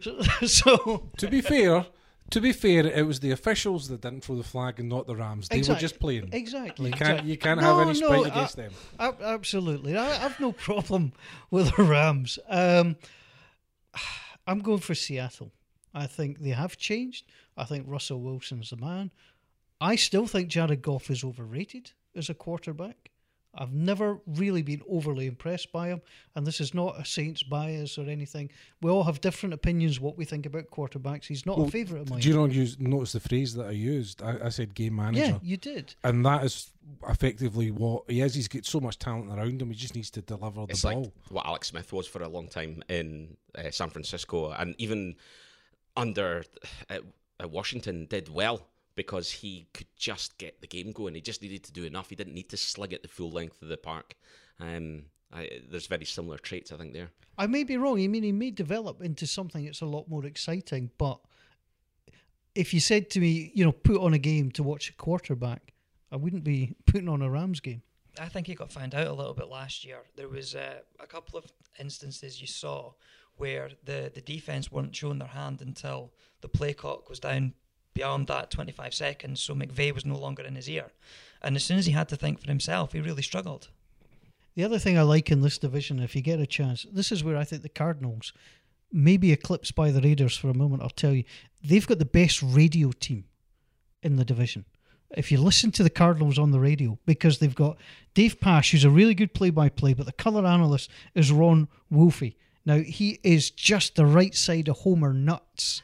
So, so to be fair, to be fair, it was the officials that didn't throw the flag and not the Rams. They were just playing. exactly. You can't exactly. you can't No, have any spite no, against I- them. Ab- absolutely. I, I've no problem with the Rams. Um, I'm going for Seattle. I think they have changed. I think Russell Wilson's the man. I still think Jared Goff is overrated. as a quarterback. I've never really been overly impressed by him, and this is not a Saints bias or anything. We all have different opinions what we think about quarterbacks. He's not Well, a favourite of mine. Do you not use, notice the phrase that I used? I, I said game manager. yeah, you did. And that is effectively what he is. He's got so much talent around him. He just needs to deliver the It's ball. like what Alex Smith was for a long time in uh, San Francisco, and even under uh, uh, Washington did well because he could just get the game going. He just needed to do enough. He didn't need to slug it the full length of the park. Um, I, there's very similar traits, I think, there. I may be wrong. I mean, he may develop into something that's a lot more exciting. But if you said to me, you know, put on a game to watch a quarterback, I wouldn't be putting on a Rams game. I think he got found out a little bit last year. There was uh, a couple of instances you saw where the, the defense weren't showing their hand until the play clock was down beyond that 25 seconds, so McVay was no longer in his ear. And as soon as he had to think for himself, he really struggled. The other thing I like in this division, if you get a chance, this is where I think the Cardinals, maybe eclipsed by the Raiders for a moment, I'll tell you, they've got the best radio team in the division. If you listen to the Cardinals on the radio, because they've got Dave Pasch, who's a really good play by play, but the colour analyst is Ron Wolfley. Now, he is just the right side of Homer nuts.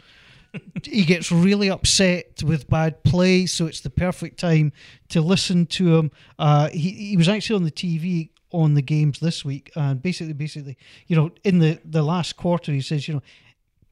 He gets really upset with bad play, so it's the perfect time to listen to him. Uh, he he was actually on the TV on the games this week, and basically, basically, you know, in the the last quarter, he says, you know.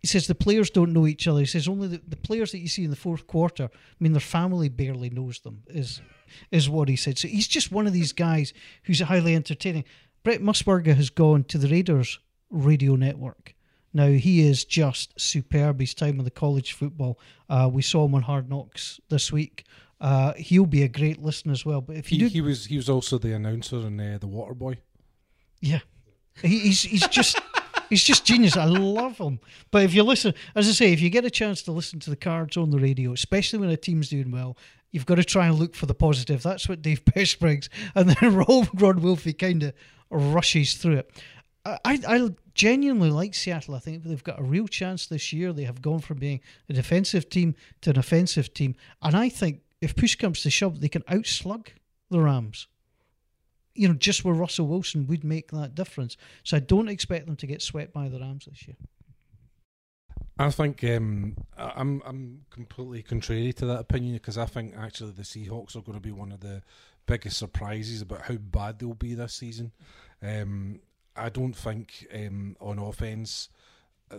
He says the players don't know each other. He says only the, the players that you see in the fourth quarter, I mean, their family barely knows them, is is what he said. So he's just one of these guys who's highly entertaining. Brent Musburger has gone to the Raiders radio network. Now he is just superb. His time in the college football. Uh, we saw him on Hard Knocks this week. Uh, he'll be a great listen as well. But if you He, do, he was he was also the announcer in uh, the Waterboy. yeah, he, he's he's just [laughs] he's just genius. I love him. But if you listen, as I say, if you get a chance to listen to the cards on the radio, especially when a team's doing well, you've got to try and look for the positive. That's what Dave [laughs] Pasch brings, and then [laughs] Rob Rod Wolfley kind of rushes through it. I, I I genuinely like Seattle. I think they've got a real chance this year. They have gone from being a defensive team to an offensive team, and I think if push comes to shove, they can outslug the Rams you know, just where Russell Wilson would make that difference. So I don't expect them to get swept by the Rams this year. I think um, I'm I'm completely contrary to that opinion because I think actually the Seahawks are going to be one of the biggest surprises about how bad they'll be this season. Um, I don't think um, on offense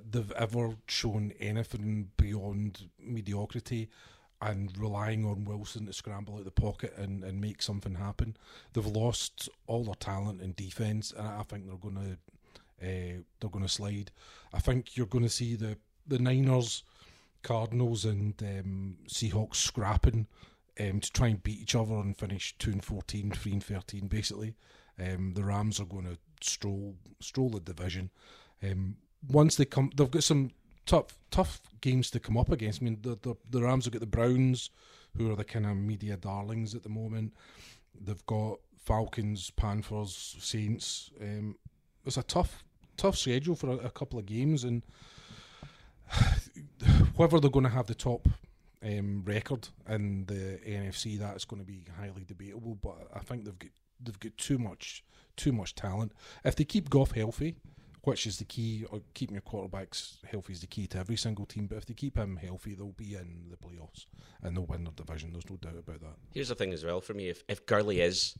they've ever shown anything beyond mediocrity and relying on Wilson to scramble out the pocket and, and make something happen. They've lost all their talent in defense, and I think they're going to uh, they're going to slide. I think you're going to see the the Niners, Cardinals, and um, Seahawks scrapping um, to try and beat each other and finish two and 14, 3 and thirteen. Basically, um, the Rams are going to stroll stroll the division. Um, once they come, they've got some tough tough games to come up against. I mean, the the, the Rams have got the Browns, who are the kind of media darlings at the moment. They've got Falcons, Panthers, Saints. Um, it's a tough tough schedule for a, a couple of games, and [sighs] whether they're going to have the top um, record in the NFC, that's going to be highly debatable. But I think they've got they've got too much too much talent. If they keep Goff healthy, which is the key, or keeping your quarterbacks healthy is the key to every single team. But if they keep him healthy, they'll be in the playoffs and they'll win their division. There's no doubt about that. Here's the thing as well for me: if if Gurley is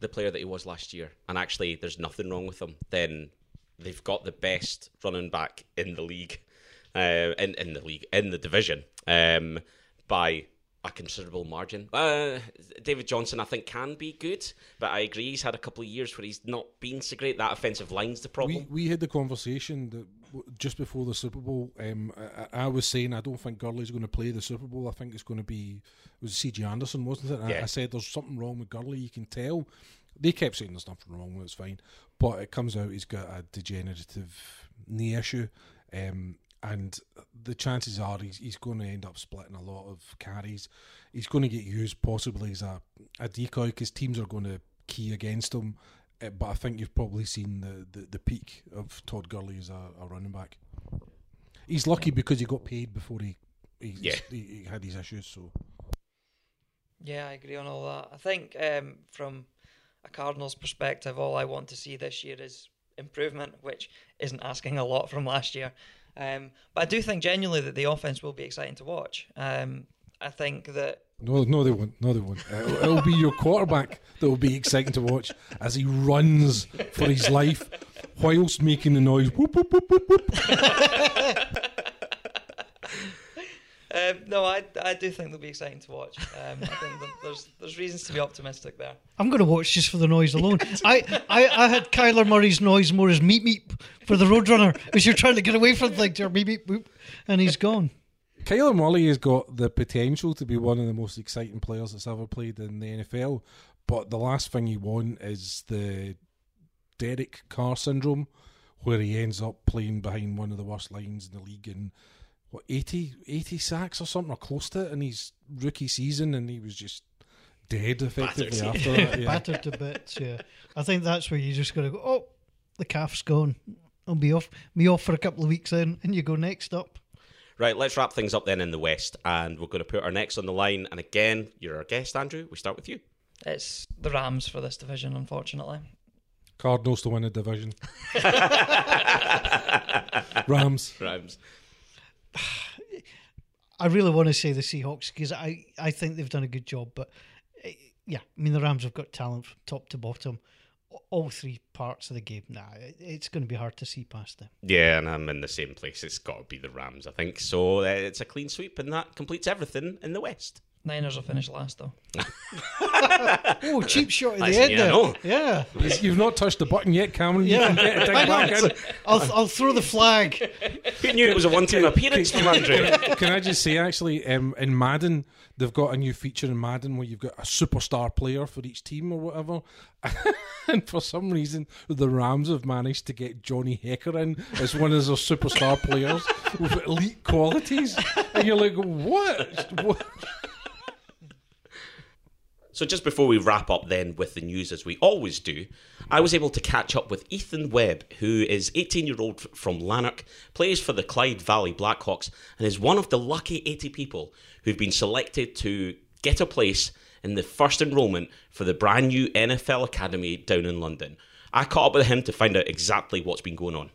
the player that he was last year, and actually there's nothing wrong with him, then they've got the best running back in the league, uh, in in the league in the division, um, by a considerable margin. Uh, David Johnson, I think, can be good, but I agree he's had a couple of years where he's not been so great. That offensive line's the problem. We we had the conversation that just before the Super Bowl. Um, I, I was saying I don't think Gurley's going to play the Super Bowl. I think it's going to be it was C.J. Anderson, wasn't it? And I, I said there's something wrong with Gurley. You can tell. They kept saying there's nothing wrong with it, it's fine, but it comes out he's got a degenerative knee issue. Um, and the chances are he's, he's going to end up splitting a lot of carries. He's going to get used possibly as a, a decoy because teams are going to key against him. Uh, but I think you've probably seen the, the, the peak of Todd Gurley as a, a running back. He's lucky because he got paid before he he, Yeah. he, he had these issues. So Yeah, I agree on all that. I think um, from a Cardinals perspective, all I want to see this year is improvement, which isn't asking a lot from last year. Um, but I do think genuinely that the offense will be exciting to watch. Um, I think that No, no, they won't. No, they won't. It'll, it'll be your quarterback [laughs] that will be exciting to watch as he runs for his life whilst making the noise. Whoop, whoop, whoop, whoop, whoop. [laughs] um, no, I, I do think they'll be exciting to watch. Um, I think that there's there's reasons to be optimistic there. I'm going to watch just for the noise alone. [laughs] I, I, I had Kyler Murray's noise more as meep meep for the Roadrunner as you're trying to get away from the thing, meep meep boop, and he's gone. Kyler Murray has got the potential to be one of the most exciting players that's ever played in the NFL, but the last thing you want is the Derek Carr syndrome, where he ends up playing behind one of the worst lines in the league and what 80, 80 sacks or something or close to it in his rookie season, and he was just dead effectively Battered. after [laughs] that. Yeah. Battered to bits. Yeah, I think that's where you just got to go. Oh, the calf's gone. I'll be off. Me off for a couple of weeks then, and you go next up. Right, let's wrap things up then in the West, and we're going to put our next on the line. And again, you're our guest, Andrew. We start with you. It's the Rams for this division, unfortunately. Cardinals to win the division. [laughs] Rams. Rams. [sighs] I really want to say the Seahawks because I, I think they've done a good job. But eh, yeah, I mean the Rams have got talent from top to bottom, all three parts of the game. Nah, it- it's going to be hard to see past them. Yeah, and I'm in the same place. It's got to be the Rams, I think. So uh, it's a clean sweep, and that completes everything in the West. Niners will finish last though. [laughs] Oh, cheap shot at the I see, end there. Yeah, You've not touched the button yet, Cameron. You Yeah. get it I know. Back I'll, I'll throw the flag. Who knew it was a one-time appearance from Andrew? Can I just say, actually, um, in Madden, they've got a new feature in Madden where you've got a superstar player for each team or whatever. [laughs] and for some reason, the Rams have managed to get Johnny Hekker in as one of their superstar players with elite qualities. And you're like, what? what? So just before we wrap up then with the news as we always do, I was able to catch up with Ethan Webb, who is 18-year-old from Lanark, plays for the Clyde Valley Blackhawks, and is one of the lucky 80 people who've been selected to get a place in the first enrolment for the brand new NFL Academy down in London. I caught up with him to find out exactly what's been going on.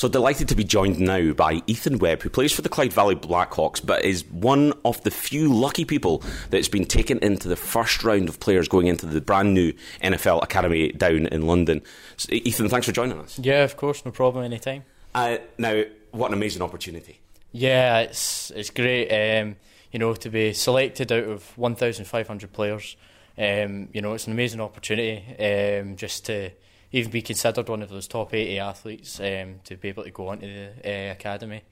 So delighted to be joined now by Ethan Webb, who plays for the Clyde Valley Blackhawks, but is one of the few lucky people that's been taken into the first round of players going into the brand new NFL Academy down in London. So, Ethan, thanks for joining us. Yeah, of course, no problem, anytime. Uh, now, what an amazing opportunity! Yeah, it's it's great. Um, you know, to be selected out of 1,500 players. Um, you know, it's an amazing opportunity. Um, just to even be considered one of those top 80 athletes um, to be able to go on to the uh, academy,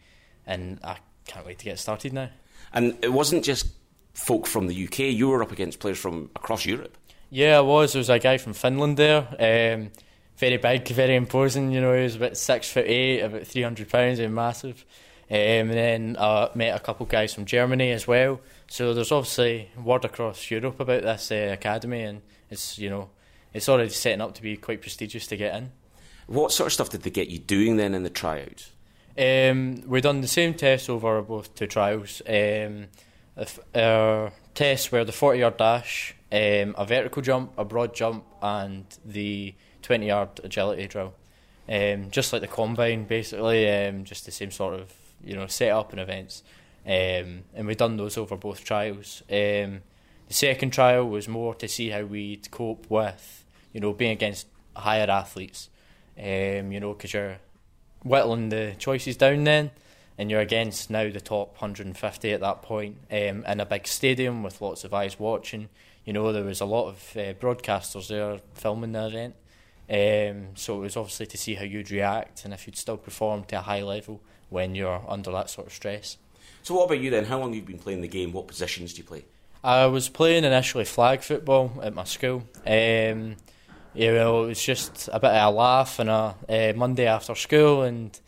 and I can't wait to get started now. And it wasn't just folk from the UK; you were up against players from across Europe. Yeah, I was. There was a guy from Finland there. Um, very big, very imposing. You know, he was about six foot eight, about three hundred pounds, and massive. Um, and then I met a couple of guys from Germany as well. So there's obviously word across Europe about this uh, academy, and it's you know, it's already setting up to be quite prestigious to get in. What sort of stuff did they get you doing then in the tryouts? Um, we done the same tests over both two trials. Um, our tests were the 40 yard dash, um, a vertical jump, a broad jump, and the 20 yard agility drill. Um, just like the combine, basically, um, just the same sort of you know setup and events. Um, and we've done those over both trials. Um, the second trial was more to see how we'd cope with you know being against higher athletes. Um, you know, because you're whittling the choices down then, and you're against now the top 150 at that point um, in a big stadium with lots of eyes watching. You know, there was a lot of uh, broadcasters there filming the event, um, so it was obviously to see how you'd react and if you'd still perform to a high level when you're under that sort of stress. So, what about you then? How long have you been playing the game? What positions do you play? I was playing initially flag football at my school. Um, you know, it was just a bit of a laugh and a uh, Monday after school, and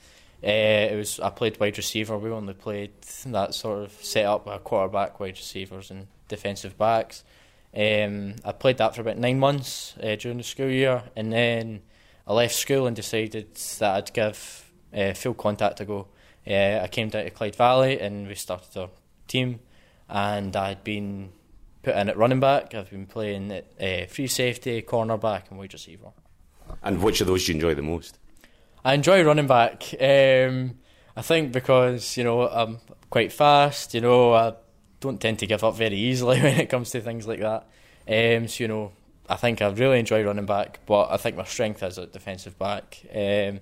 uh, it was I played wide receiver. We only played that sort of set up with a quarterback, wide receivers, and defensive backs. Um, I played that for about nine months uh, during the school year, and then I left school and decided that I'd give full contact a go. I came down to Clyde Valley and we started our team, and I'd been put in at running back. I've been playing at uh, free safety, cornerback, and wide receiver. And which of those do you enjoy the most? I enjoy running back. Um, I think because you know I'm quite fast. You know I don't tend to give up very easily [laughs] when it comes to things like that. Um, so you know I think I really enjoy running back, but I think my strength is at defensive back. Um,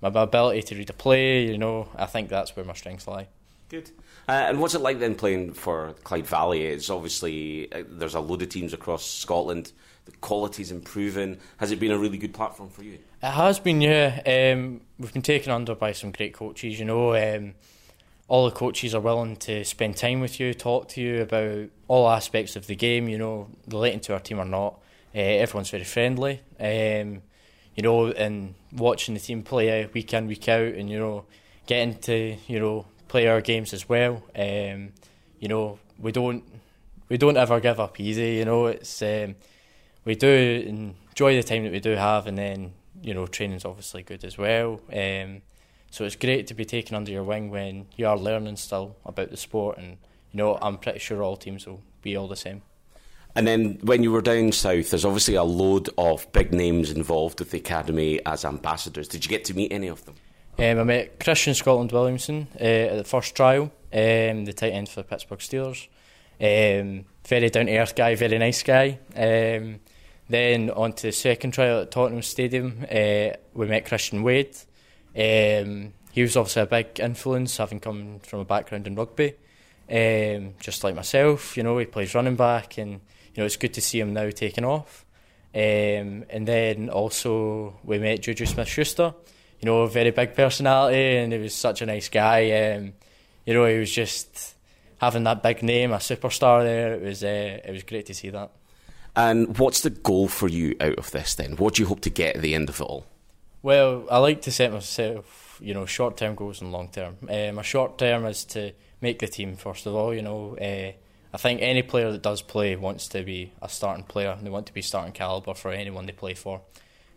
my ability to read a play, you know, I think that's where my strengths lie. Good. Uh, and what's it like then playing for Clyde Valley? It's obviously uh, there's a load of teams across Scotland. The quality's improving. Has it been a really good platform for you? It has been, yeah. Um, we've been taken under by some great coaches. You know, um, all the coaches are willing to spend time with you, talk to you about all aspects of the game. You know, relating to our team or not. Uh, everyone's very friendly. Um, you know, and watching the team play week in week out, and you know, getting to you know play our games as well. Um, you know, we don't we don't ever give up easy. You know, it's um, we do enjoy the time that we do have, and then you know, training's obviously good as well. Um, so it's great to be taken under your wing when you are learning still about the sport, and you know, I'm pretty sure all teams will be all the same. And then when you were down south, there's obviously a load of big names involved with the academy as ambassadors. Did you get to meet any of them? Um, I met Christian Scotland Williamson uh, at the first trial, um, the tight end for the Pittsburgh Steelers. Um, very down to earth guy, very nice guy. Um, then on to the second trial at Tottenham Stadium, uh, we met Christian Wade. Um, he was obviously a big influence, having come from a background in rugby, um, just like myself. You know, he plays running back and you know, it's good to see him now taking off. And then also we met Juju Smith Schuster, you know, a very big personality, and he was such a nice guy. Um, you know, he was just having that big name, a superstar there. It was uh, it was great to see that. And what's the goal for you out of this then? What do you hope to get at the end of it all? Well, I like to set myself, you know, short term goals and long term. Uh, my short term is to make the team first of all. You know, uh, I think any player that does play wants to be a starting player. They want to be starting caliber for anyone they play for.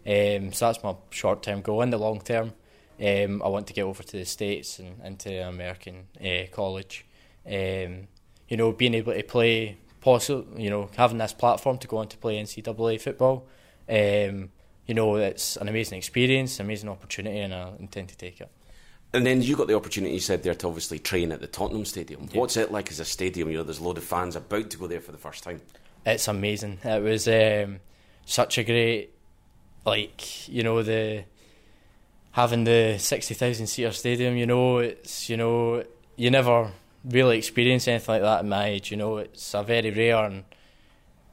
Um, so that's my short term goal. In the long term, um, I want to get over to the States and into American uh, college. Um, you know, being able to play, possible, you know, having this platform to go on to play NCAA football. Um, you know, it's an amazing experience, amazing opportunity, and I intend to take it. And then you got the opportunity, you said there, to obviously train at the Tottenham Stadium. Yeah. What's it like as a stadium? You know, there's a load of fans about to go there for the first time. It's amazing. It was um, such a great, like, you know, the having the 60,000 seater stadium, you know, it's, you know, you never really experience anything like that at my age, you know, it's a very rare and,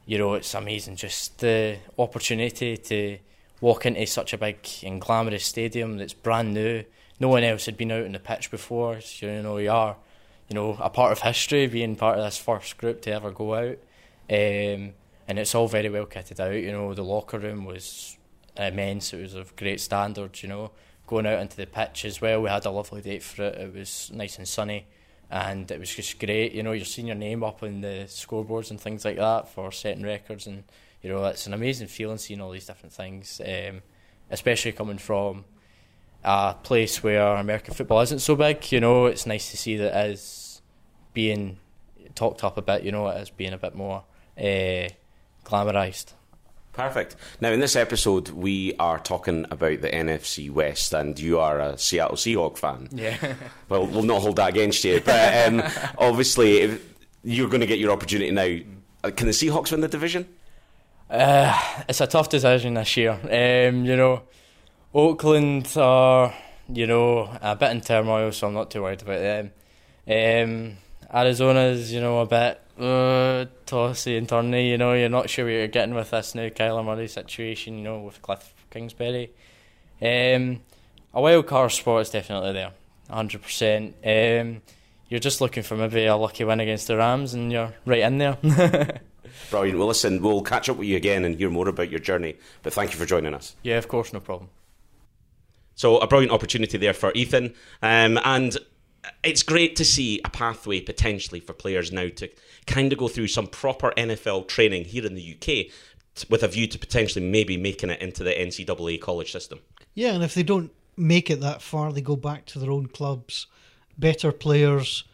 you know, it's amazing. Just the opportunity to walk into such a big and glamorous stadium that's brand new no one else had been out on the pitch before. So, you know, you are, you know, a part of history, being part of this first group to ever go out. Um, and it's all very well kitted out. You know, the locker room was immense. It was of great standards. You know, going out into the pitch as well. We had a lovely date for it. It was nice and sunny, and it was just great. You know, you're seeing your name up on the scoreboards and things like that for setting records, and you know, it's an amazing feeling seeing all these different things. Um, especially coming from a place where American football isn't so big. You know, it's nice to see that is being talked up a bit. You know, is being a bit more uh, glamorised. Perfect. Now, in this episode, we are talking about the NFC West, and you are a Seattle Seahawk fan. Yeah. [laughs] well, we'll not hold that against you, but um, [laughs] obviously, you're going to get your opportunity now. Uh, can the Seahawks win the division? Uh, it's a tough decision this year. Um, you know, Oakland are, you know, a bit in turmoil, so I'm not too worried about them. Um, Arizona's, you know, a bit uh, tossy and turny. You know, you're not sure what you're getting with this new Kyler Murray situation. You know, with Cliff Kingsbury. Um, a wild card spot is definitely there, 100. percent um, You're just looking for maybe a lucky win against the Rams, and you're right in there. [laughs] Brilliant. Well, listen, we'll catch up with you again and hear more about your journey. But thank you for joining us. Yeah, of course, no problem. So a brilliant opportunity there for Ethan, um, and it's great to see a pathway potentially for players now to kind of go through some proper NFL training here in the UK with a view to potentially maybe making it into the NCAA college system. Yeah, and if they don't make it that far, they go back to their own clubs, better players,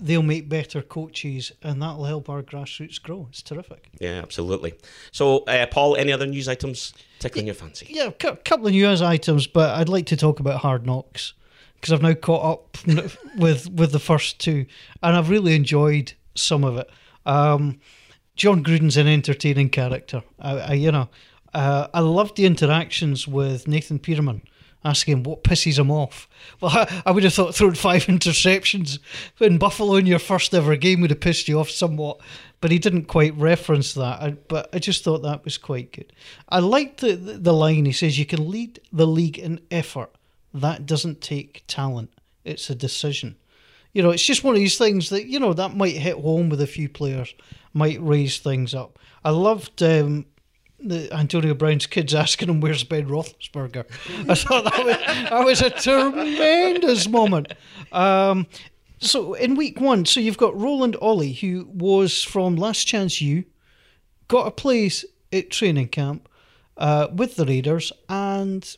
they'll make better coaches, and that'll help our grassroots grow. It's terrific. Yeah, absolutely. So, uh, Paul, any other news items tickling your fancy? Yeah, a couple of news items, but I'd like to talk about Hard Knocks because I've now caught up with with the first two, and I've really enjoyed some of it. Um, Jon Gruden's an entertaining character. I, I you know, uh, I loved the interactions with Nathan Peterman asking him what pisses him off. [laughs] Well, I, I, would have thought throwing five [laughs] interceptions in Buffalo in your first ever game would have pissed you off somewhat, but he didn't quite reference that. I, but I just thought that was quite good. I liked the, the line he says, You can lead the league in effort. That doesn't take talent, it's a decision. You know, it's just one of these things that, you know, that might hit home with a few players, might raise things up. I loved um, the Antonio Brown's kids asking him where's Ben Roethlisberger. I thought that was, that was a tremendous moment. Um, so in week one, so you've got Ronald Ollie, who was from Last Chance U, got a place at training camp uh, with the Raiders, and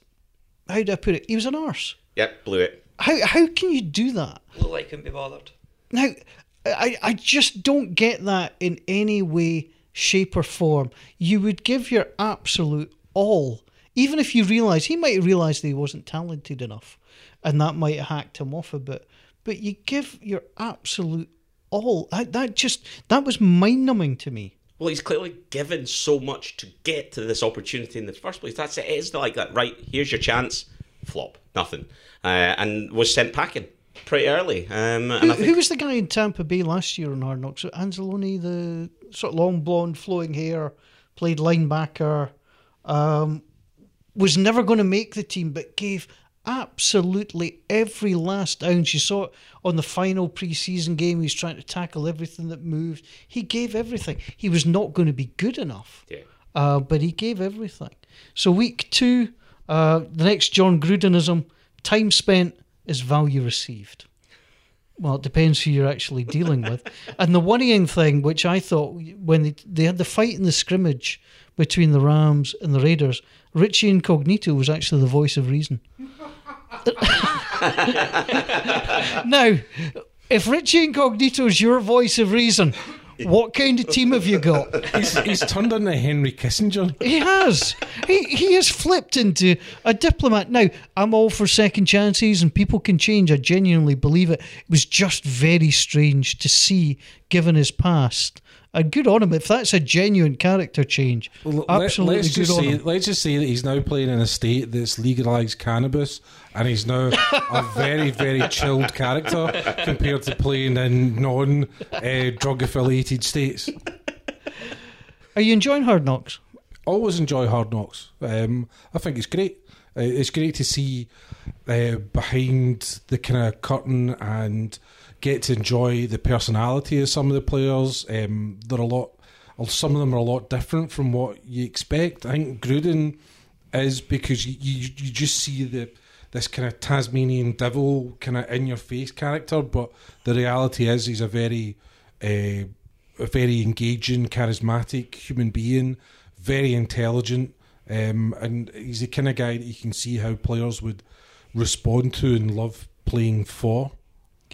how do I put it? He was an arse. Yep, blew it. How how can you do that? Look like couldn't be bothered. Now, I I just don't get that in any way shape, or form, you would give your absolute all. Even if you realise, he might realise that he wasn't talented enough and that might have hacked him off a bit. But you give your absolute all. That, that just, that was mind numbing to me. Well, he's clearly given so much to get to this opportunity in the first place. That's it. It's like that. Right, here's your chance. Flop, nothing, uh, and was sent packing pretty early. Um, who, think... who, was the guy in Tampa Bay last year on Hard Knocks? Anzalone, the sort of long blonde flowing hair, played linebacker, um, was never going to make the team, but gave absolutely every last ounce. You saw it on the final preseason game. He was trying to tackle everything that moved. He gave everything. He was not going to be good enough, yeah. uh, but he gave everything. So week two, uh, the next Jon Grudenism, time spent is value received. Well, it depends who you're actually dealing with. [laughs] and the worrying thing, which I thought when they, they had the fight in the scrimmage between the Rams and the Raiders, Richie Incognito was actually the voice of reason. [laughs] [laughs] now, if Richie Incognito is your voice of reason, what kind of team have you got? He's, he's turned into Henry Kissinger. He has. He he has flipped into a diplomat. Now, I'm all for second chances and people can change. I genuinely believe it. It was just very strange to see, given his past, and good on him if that's a genuine character change. Absolutely let's good just on say, him. Let's just say that he's now playing in a state that's legalised cannabis, and he's now a [laughs] very, very chilled character compared to playing in non-drug uh, affiliated states. Are you enjoying Hard Knocks? Always enjoy Hard Knocks. Um, I think it's great. Uh, it's great to see uh, behind the kind of curtain and get to enjoy the personality of some of the players. Um, they're a lot, some of them are a lot different from what you expect. I think Gruden is because you, you, you just see the this kind of Tasmanian devil kind of in your face character, but the reality is he's a very uh, a very engaging, charismatic human being, very intelligent, um, and he's the kind of guy that you can see how players would respond to and love playing for.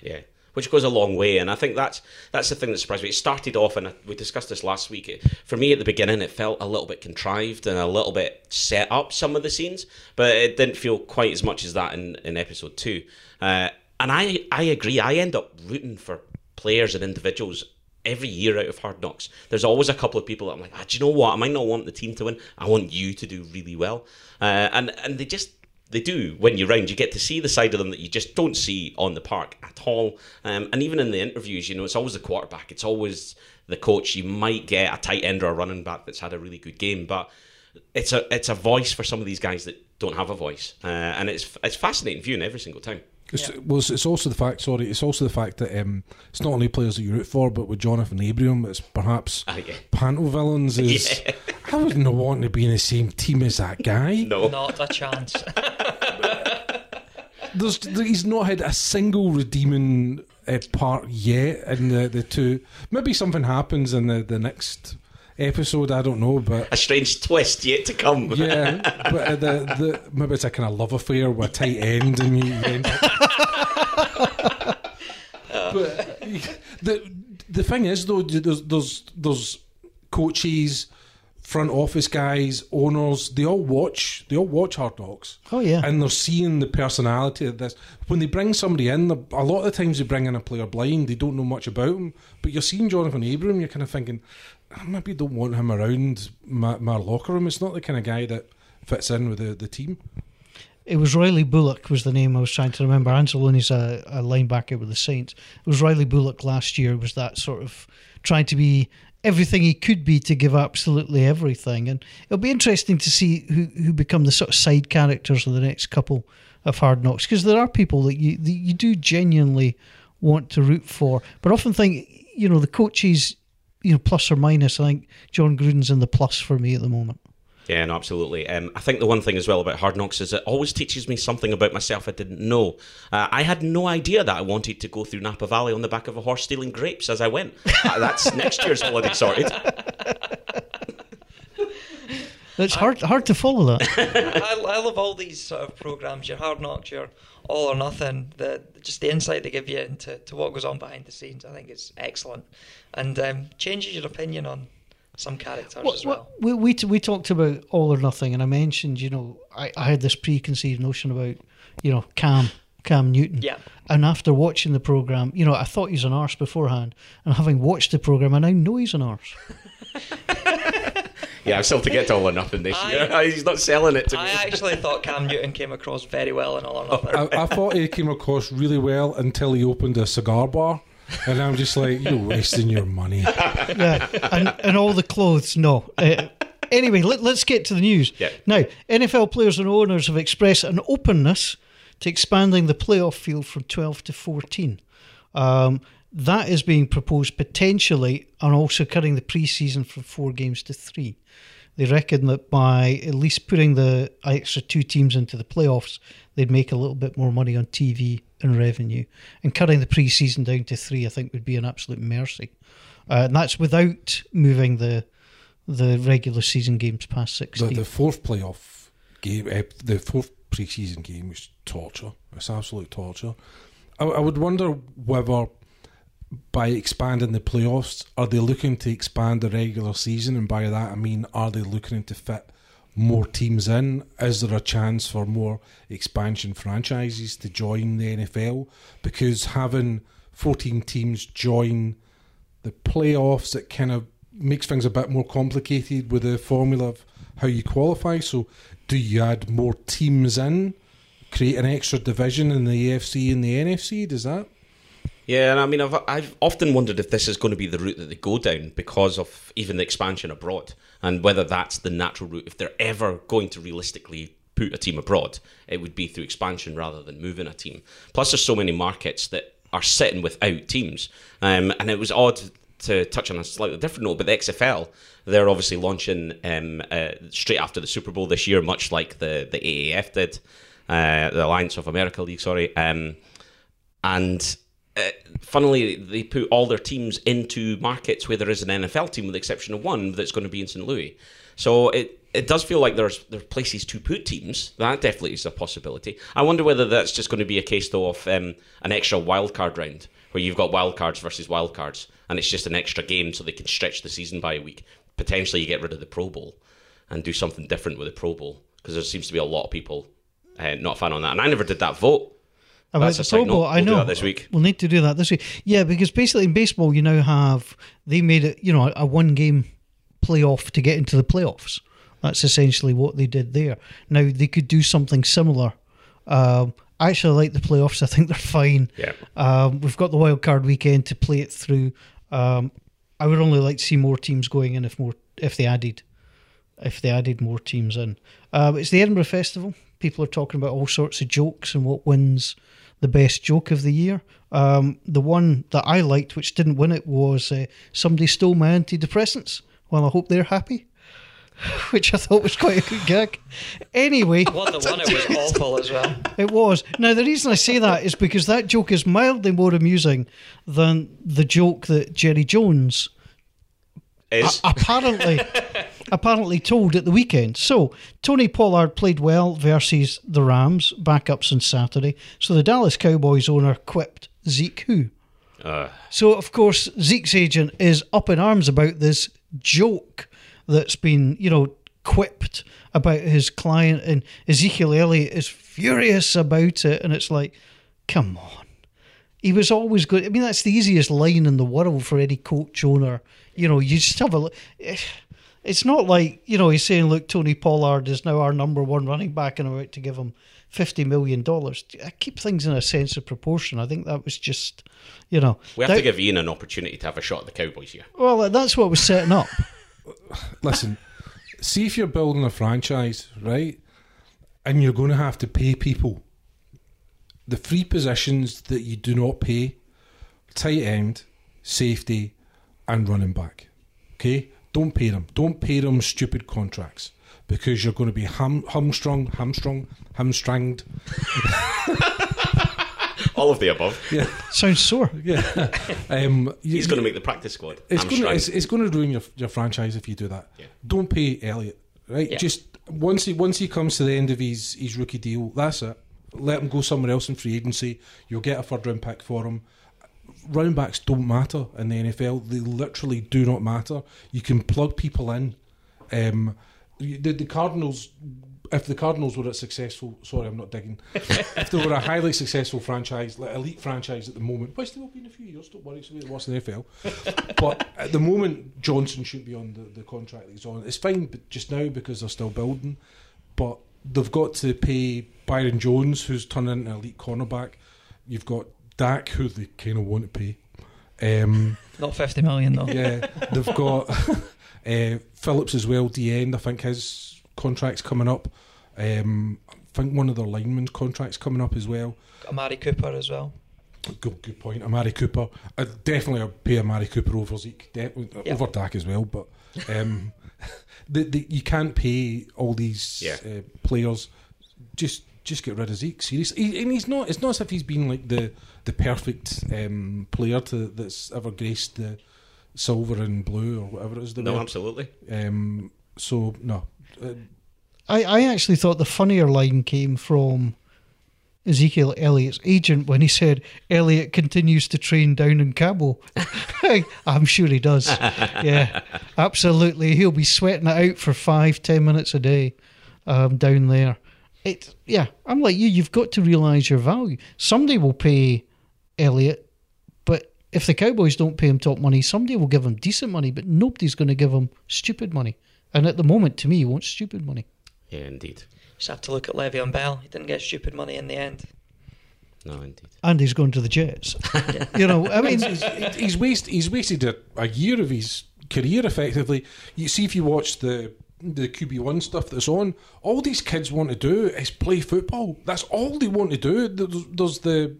Yeah which goes a long way. And I think that's that's the thing that surprised me. It started off, and we discussed this last week. It, for me, at the beginning, it felt a little bit contrived and a little bit set up some of the scenes, but it didn't feel quite as much as that in, in episode two. Uh, and I I agree. I end up rooting for players and individuals every year out of Hard Knocks. There's always a couple of people that I'm like, ah, do you know what? I might not want the team to win. I want you to do really well. Uh, and and they just they do when you're round. You get to see the side of them that you just don't see on the park at all. Um, and even in the interviews, you know, it's always the quarterback, it's always the coach. You might get a tight end or a running back that's had a really good game, but it's a it's a voice for some of these guys that don't have a voice, uh, and it's it's fascinating viewing every single time. It's, yeah. Well, it's also the fact. Sorry, it's also the fact that um, it's not only players that you root for, but with Johnathan Abram, it's perhaps uh, yeah. Panto villains. [laughs] Is yeah. I wouldn't want to be in the same team as that guy. No, not a chance. [laughs] There's, he's not had a single redeeming uh, part yet in the, the two. Maybe something happens in the, the next episode. I don't know, but a strange twist yet to come. Yeah, but uh, the the maybe it's a kind of love affair with a tight end, and you. end [laughs] but the the thing is though, there's there's there's coaches, front office guys, owners. They all watch. They all watch Hard Knocks. Oh, yeah. and they're seeing the personality of this. When they bring somebody in, a lot of the times they bring in a player blind. They don't know much about him. But you're seeing Johnathan Abram. You're kind of thinking, I maybe don't want him around my, my locker room. It's not the kind of guy that fits in with the, the team. It was Riley Bullough was the name I was trying to remember. Anzaloni's a, a linebacker with the Saints. It was Riley Bullough last year. Was that sort of trying to be everything he could be to give absolutely everything? And it'll be interesting to see who who become the sort of side characters of the next couple of Hard Knocks because there are people that you that you do genuinely want to root for, but often think you know the coaches, you know plus or minus. I think Jon Gruden's in the plus for me at the moment. Yeah, no, absolutely. Um, I think the one thing as well about Hard Knocks is it always teaches me something about myself I didn't know. Uh, I had no idea that I wanted to go through Napa Valley on the back of a horse stealing grapes as I went. Uh, that's [laughs] next year's holiday sorted. It's hard hard to follow that. [laughs] I, I love all these sort of programs. Your hard knocks, your all or nothing. The just the insight they give you into to what goes on behind the scenes. I think it's excellent, and um, changes your opinion on some characters What- as what- well. we, we we talked about all or nothing, and I mentioned, you know, I, I had this preconceived notion about, you know, Cam Cam Newton. Yeah. And after watching the program, you know, I thought he was an arse beforehand, and having watched the program, I now know he's an arse. [laughs] Yeah, I'm still to get to all or nothing this [laughs] I- [laughs] year. He's not selling it to I me. I [laughs] actually thought Cam Newton came across very well in all or nothing. I, I thought he came across really well until he opened a cigar bar. And I'm just like, you're wasting your money. yeah, and and all the clothes. No. Uh, anyway, let, let's get to the news. Yeah. Now, NFL players and owners have expressed an openness to expanding the playoff field from 12 to 14. Um, that is being proposed potentially, and also cutting the preseason from four games to three. They reckon that by at least putting the extra two teams into the playoffs, they'd make a little bit more money on TV and revenue. And cutting the preseason down to three, I think, would be an absolute mercy. Uh, and that's without moving the the regular season games past The, 16. the fourth playoff game, uh, the fourth preseason game was torture. It's absolute torture. I, I would wonder whether by expanding the playoffs, are they looking to expand the regular season? And by that, I mean, are they looking to fit more teams in? Is there a chance for more expansion franchises to join the NFL? Because having 14 teams join the playoffs, it kind of makes things a bit more complicated with the formula of how you qualify. So, do you add more teams in, create an extra division in the AFC and the NFC? Does that? Yeah, and I mean, I've, I've often wondered if this is going to be the route that they go down because of even the expansion abroad, and whether that's the natural route. If they're ever going to realistically put a team abroad, it would be through expansion rather than moving a team. Plus, there's so many markets that are sitting without teams, um, and it was odd to touch on a slightly different note, but the XFL, they're obviously launching um, uh, straight after the Super Bowl this year, much like the, the AAF did, uh, the Alliance of America League, sorry. Um, and uh, funnily, they put all their teams into markets where there is an NFL team, with the exception of one that's going to be in St. Louis. So it it does feel like there's there are places to put teams. That definitely is a possibility. I wonder whether that's just going to be a case though of um, an extra wild card round where you've got wild cards versus wild cards, and it's just an extra game so they can stretch the season by a week. Potentially, you get rid of the Pro Bowl and do something different with the Pro Bowl because there seems to be a lot of people uh, not a fan on that. And I never did that vote. About the Pro Bowl. I We'll do know. that this week. We'll need to do that this week. Yeah, because basically in baseball, you now have they made it, you know, a one game playoff to get into the playoffs. That's essentially what they did there. Now they could do something similar. Um, I actually like the playoffs. I think they're fine. Yeah. Um, we've got the wild card weekend to play it through. Um, I would only like to see more teams going in if more if they added if they added more teams in. Um, it's the Edinburgh Festival. People are talking about all sorts of jokes and what wins the best joke of the year. Um, the one that I liked, which didn't win it, was uh, somebody stole my antidepressants. Well, I hope they're happy. [laughs] Which I thought was quite a good gag. Anyway, [laughs] One that won it was [laughs] awful as well. it was. Now, the reason I say that is because that joke is mildly more amusing than the joke that Jerry Jones Is apparently apparently told at the weekend. So Tony Pollard played well versus the Rams backups on Saturday. So the Dallas Cowboys owner quipped Zeke who. Uh, So, of course, Zeke's agent is up in arms about this joke that's been, you know, quipped about his client, and Ezekiel Elliott is furious about it. And it's like, come on. He was always good. I mean, that's the easiest line in the world for any coach owner. You know, you just have a look. It's not like, you know, he's saying, look, Tony Pollard is now our number one running back and I'm about to give him $50 million. I keep things in a sense of proportion. I think that was just, you know. we have that- to give Ian an opportunity to have a shot at the Cowboys here. Well, that's what was setting up. [laughs] Listen, see if you're building a franchise, right? And you're going to have to pay people. The three positions that you do not pay tight end, safety, and running back. Okay? Don't pay them. Don't pay them stupid contracts because you're going to be ham- hamstrung, hamstrung, hamstringed. [laughs] All of the above. Yeah. Sounds sore. Yeah. um, you- He's going to make the practice squad. It's going, to, it's, it's going to ruin your, your franchise if you do that. Yeah. Don't pay Elliot, right? Yeah. Just once he once he comes to the end of his, his rookie deal, that's it. Let him go somewhere else in free agency. You'll get a third round pick for him. Running backs don't matter in the NFL. They literally do not matter. You can plug people in. Um, the, the Cardinals, if the Cardinals were a successful, sorry, I'm not digging. [laughs] if they were a highly successful franchise, like elite franchise at the moment, which they will be in a few years, don't worry, it's the way in the NFL. [laughs] but at the moment, Johnson should be on the, the contract that he's on. It's fine, but just now because they're still building. But they've got to pay Byron Jones, who's turned into an elite cornerback. You've got Dak, who they kind of want to pay. Um, [laughs] Not 50 million, though. yeah, they've got [laughs] uh, Phillips as well. D end, I think his contract's coming up. Um, I think one of their linemen's contracts coming up as well. Amari Cooper as well. Good, good point. Amari Cooper. I definitely I'd pay Amari Cooper over Zeke, de- Yeah. over Dak as well. But um, [laughs] the, the, you can't pay all these Yeah. uh, players. Just just get rid of Zeke. Seriously, he, and he's not. It's not as if he's been like the the perfect um, player to that's ever graced the silver and blue or whatever it is. The no, word. absolutely. Um, so no, uh, I, I actually thought the funnier line came from Ezekiel Elliott's agent when he said Elliott continues to train down in Cabo. [laughs] I'm sure he does. [laughs] Yeah, absolutely. He'll be sweating it out for five, ten minutes a day um, down there. It, yeah, I'm like you. You've got to realise your value. Somebody will pay Elliot, but if the Cowboys don't pay him top money, somebody will give him decent money, but nobody's going to give him stupid money. And at the moment, to me, he wants stupid money. Yeah, indeed. Just have to look at Levy Le'Veon Bell. He didn't get stupid money in the end. No, indeed. and he's going to the Jets. [laughs] you know, I mean, he's, he's wasted. He's wasted a, a year of his career effectively. You see, if you watch the the QB one stuff that's on, all these kids want to do is play football. That's all they want to do. There's the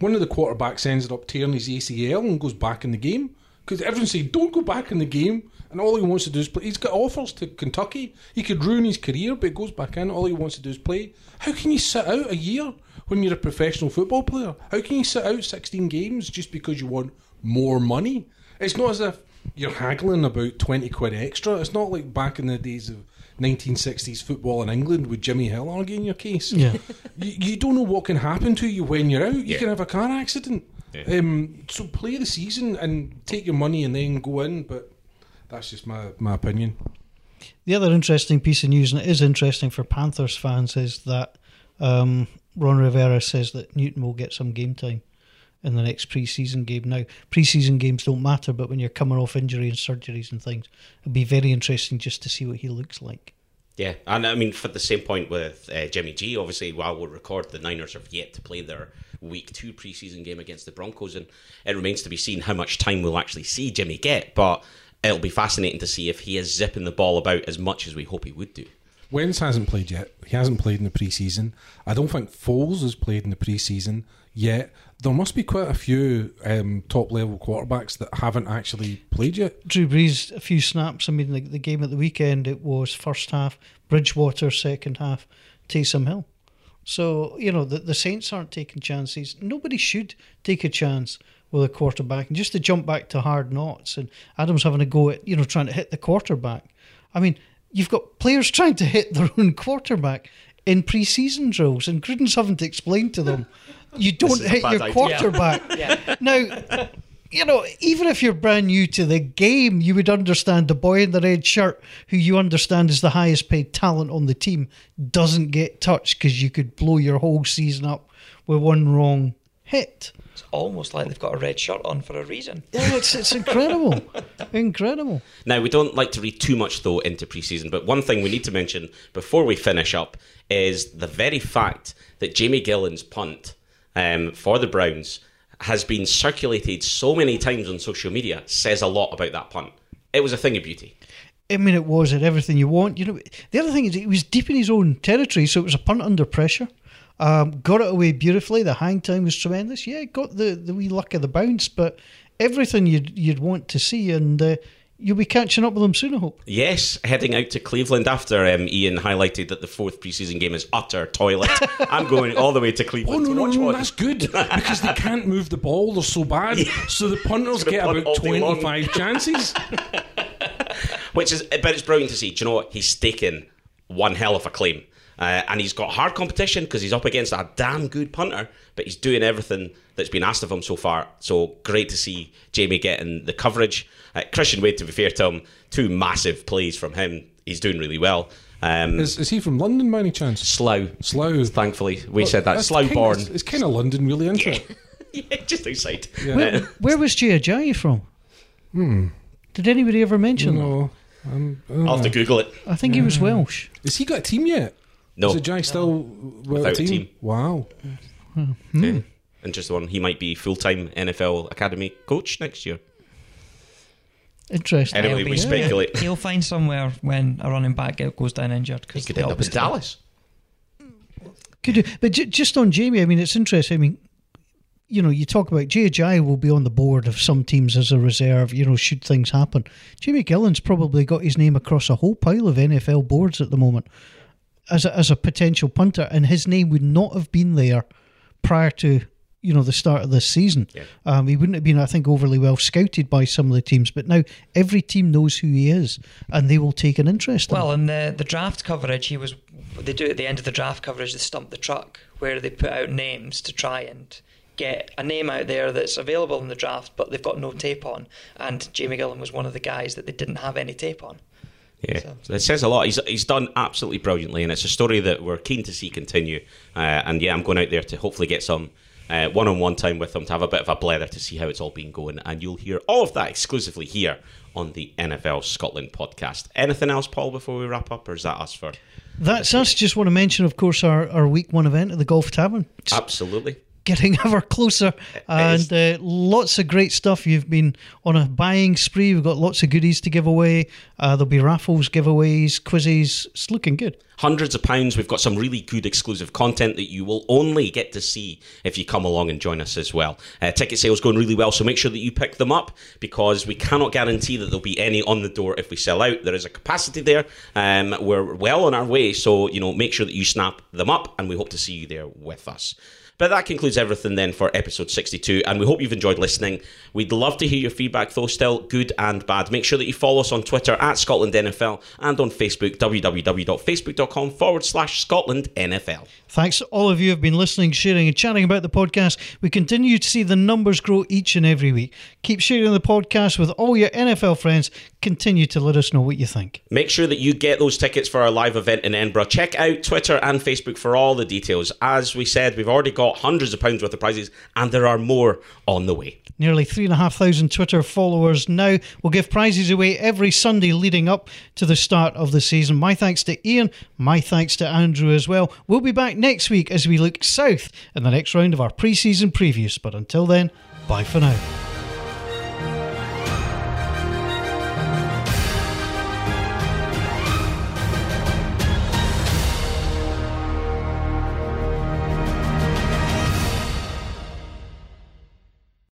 one of the quarterbacks ends up tearing his ACL and goes back in the game because everyone's saying don't go back in the game. And all he wants to do is play. He's got offers to Kentucky. He could ruin his career, but he goes back in. All he wants to do is play. How can you sit out a year when you're a professional football player? How can you sit out 16 games just because you want more money? It's not as if you're haggling about 20 quid extra. It's not like back in the days of 1960s football in England with Jimmy Hill arguing your case. yeah. [laughs] You, you don't know what can happen to you when you're out. You Yeah. can have a car accident. Yeah. Um, so play the season and take your money and then go in. But that's just my, my opinion. The other interesting piece of news, and it is interesting for Panthers fans, is that um, Ron Rivera says that Newton will get some game time in the next preseason game. Now, preseason games don't matter, but when you're coming off injury and surgeries and things, it'll be very interesting just to see what he looks like. Yeah, and I mean, for the same point with uh, Jimmy G, obviously, while we'll record, the Niners have yet to play their week two preseason game against the Broncos, and it remains to be seen how much time we'll actually see Jimmy get. But it'll be fascinating to see if he is zipping the ball about as much as we hope he would do. Wentz hasn't played yet. He hasn't played in the preseason. I don't think Foles has played in the preseason yet. There must be quite a few um, top level quarterbacks that haven't actually played yet. Drew Brees, a few snaps. I mean, the, the game at the weekend, it was first half, Bridgewater, second half, Taysom Hill. So, you know, the, the Saints aren't taking chances. Nobody should take a chance with a quarterback. And just to jump back to Hard Knocks, and Adam's having a go at, you know, trying to hit the quarterback. I mean, you've got players [laughs] trying to hit their own quarterback in pre-season drills, and Gruden's having to explain to them you don't hit your idea. quarterback. Yeah. Now, you know, even if you're brand new to the game, you would understand the boy in the red shirt, who you understand is the highest paid talent on the team, doesn't get touched because you could blow your whole season up with one wrong hit. It's almost like they've got a red shirt on for a reason. Yeah, it's it's incredible, [laughs] incredible. Now, we don't like to read too much, though, into preseason, but one thing we need to mention before we finish up is the very fact that Jamie Gillan's punt um, for the Browns has been circulated so many times on social media says a lot about that punt. It was a thing of beauty. I mean, it was at everything you want. You know, the other thing is he was deep in his own territory, so it was a punt under pressure. Um, got it away beautifully. The hang time was tremendous. Yeah, got the, the wee luck of the bounce, but everything you'd you'd want to see, and uh, you'll be catching up with them soon. I hope. Yes, heading out to Cleveland after um, Ian highlighted that the fourth preseason game is utter toilet. [laughs] I'm going all the way to Oh Cleveland no, to no, watch no, one. that's good because they can't move the ball. They're so bad. [laughs] So the punters [laughs] get punt about twenty-five chances. Which is, but it's brilliant to see. Do you know what? He's staking one hell of a claim. Uh, and he's got hard competition because he's up against a damn good punter, but he's doing everything that's been asked of him so far. So great to see Jamie getting the coverage. Uh, Christian Wade, to be fair to him, two massive plays from him. He's doing really well. Um, Is, is he from London by any chance? Slough, Slough. thankfully. We said that. That's Slough born. It's, it's kind of London, really, isn't it? [laughs] yeah, just outside. Where, where was Jay Ajayi from? Hmm. Did anybody ever mention that? No. Um, I'll have to Google it. I think he was Welsh. Has he got a team yet? No. Is it Jai still without Without a a team? team. Wow. Hmm. Yeah. Interesting one. He might be full time NFL Academy coach next year. Interesting. Anyway, we speculate. He'll find somewhere when a running back goes down injured. He Cause could the end up in Dallas. Could do. But j- just on Jamie, I mean, it's interesting. I mean, you know, you talk about Jay Ajayi will be on the board of some teams as a reserve, you know, should things happen. Jamie Gillan's probably got his name across a whole pile of NFL boards at the moment as a, as a potential punter, and his name would not have been there prior to, you know, the start of this season. Yeah. Um, he wouldn't have been, I think, overly well scouted by some of the teams, but now every team knows who he is, and they will take an interest in him. Well, in the the draft coverage, he was. They do at the end of the draft coverage, they stump the truck where they put out names to try and get a name out there that's available in the draft, but they've got no tape on. And Jamie Gillan was one of the guys that they didn't have any tape on. Yeah, So- it says a lot. He's he's done absolutely brilliantly, and it's a story that we're keen to see continue. Uh, and yeah, I'm going out there to hopefully get some uh, one-on-one time with him to have a bit of a blather to see how it's all been going. And you'll hear all of that exclusively here on the NFL Scotland podcast. Anything else, Paul, before we wrap up, or is that us for? That's us. Just want to mention, of course, our, our week one event at the Golf Tavern. Absolutely. Getting [laughs] ever closer, and uh, lots of great stuff. You've been on a buying spree. We've got lots of goodies to give away. Uh, there'll be raffles, giveaways, quizzes. It's looking good. hundreds of pounds. We've got some really good exclusive content that you will only get to see if you come along and join us as well. Uh, ticket sales going really well, so make sure that you pick them up because we cannot guarantee that there'll be any on the door if we sell out. There is a capacity there. Um, we're well on our way, so you know make sure that you snap them up, and we hope to see you there with us. But that concludes everything then for episode 62, and we hope you've enjoyed listening. We'd love to hear your feedback, though, still good and bad. Make sure that you follow us on Twitter at Scotland NFL and on Facebook, www.facebook.com forward slash Scotland NFL. Thanks all of you who have been listening, sharing, and chatting about the podcast. We continue to see the numbers grow each and every week. Keep sharing the podcast with all your NFL friends. Continue to let us know what you think. Make sure that you get those tickets for our live event in Edinburgh. Check out Twitter and Facebook for all the details. As we said, we've already got hundreds of pounds worth of prizes, and there are more on the way. Nearly 3,500 Twitter followers now. We'll give prizes away every Sunday leading up to the start of the season. My thanks to Ian, my thanks to Andrew as well. We'll be back next week as we look south in the next round of our pre season previews. But until then, bye for now.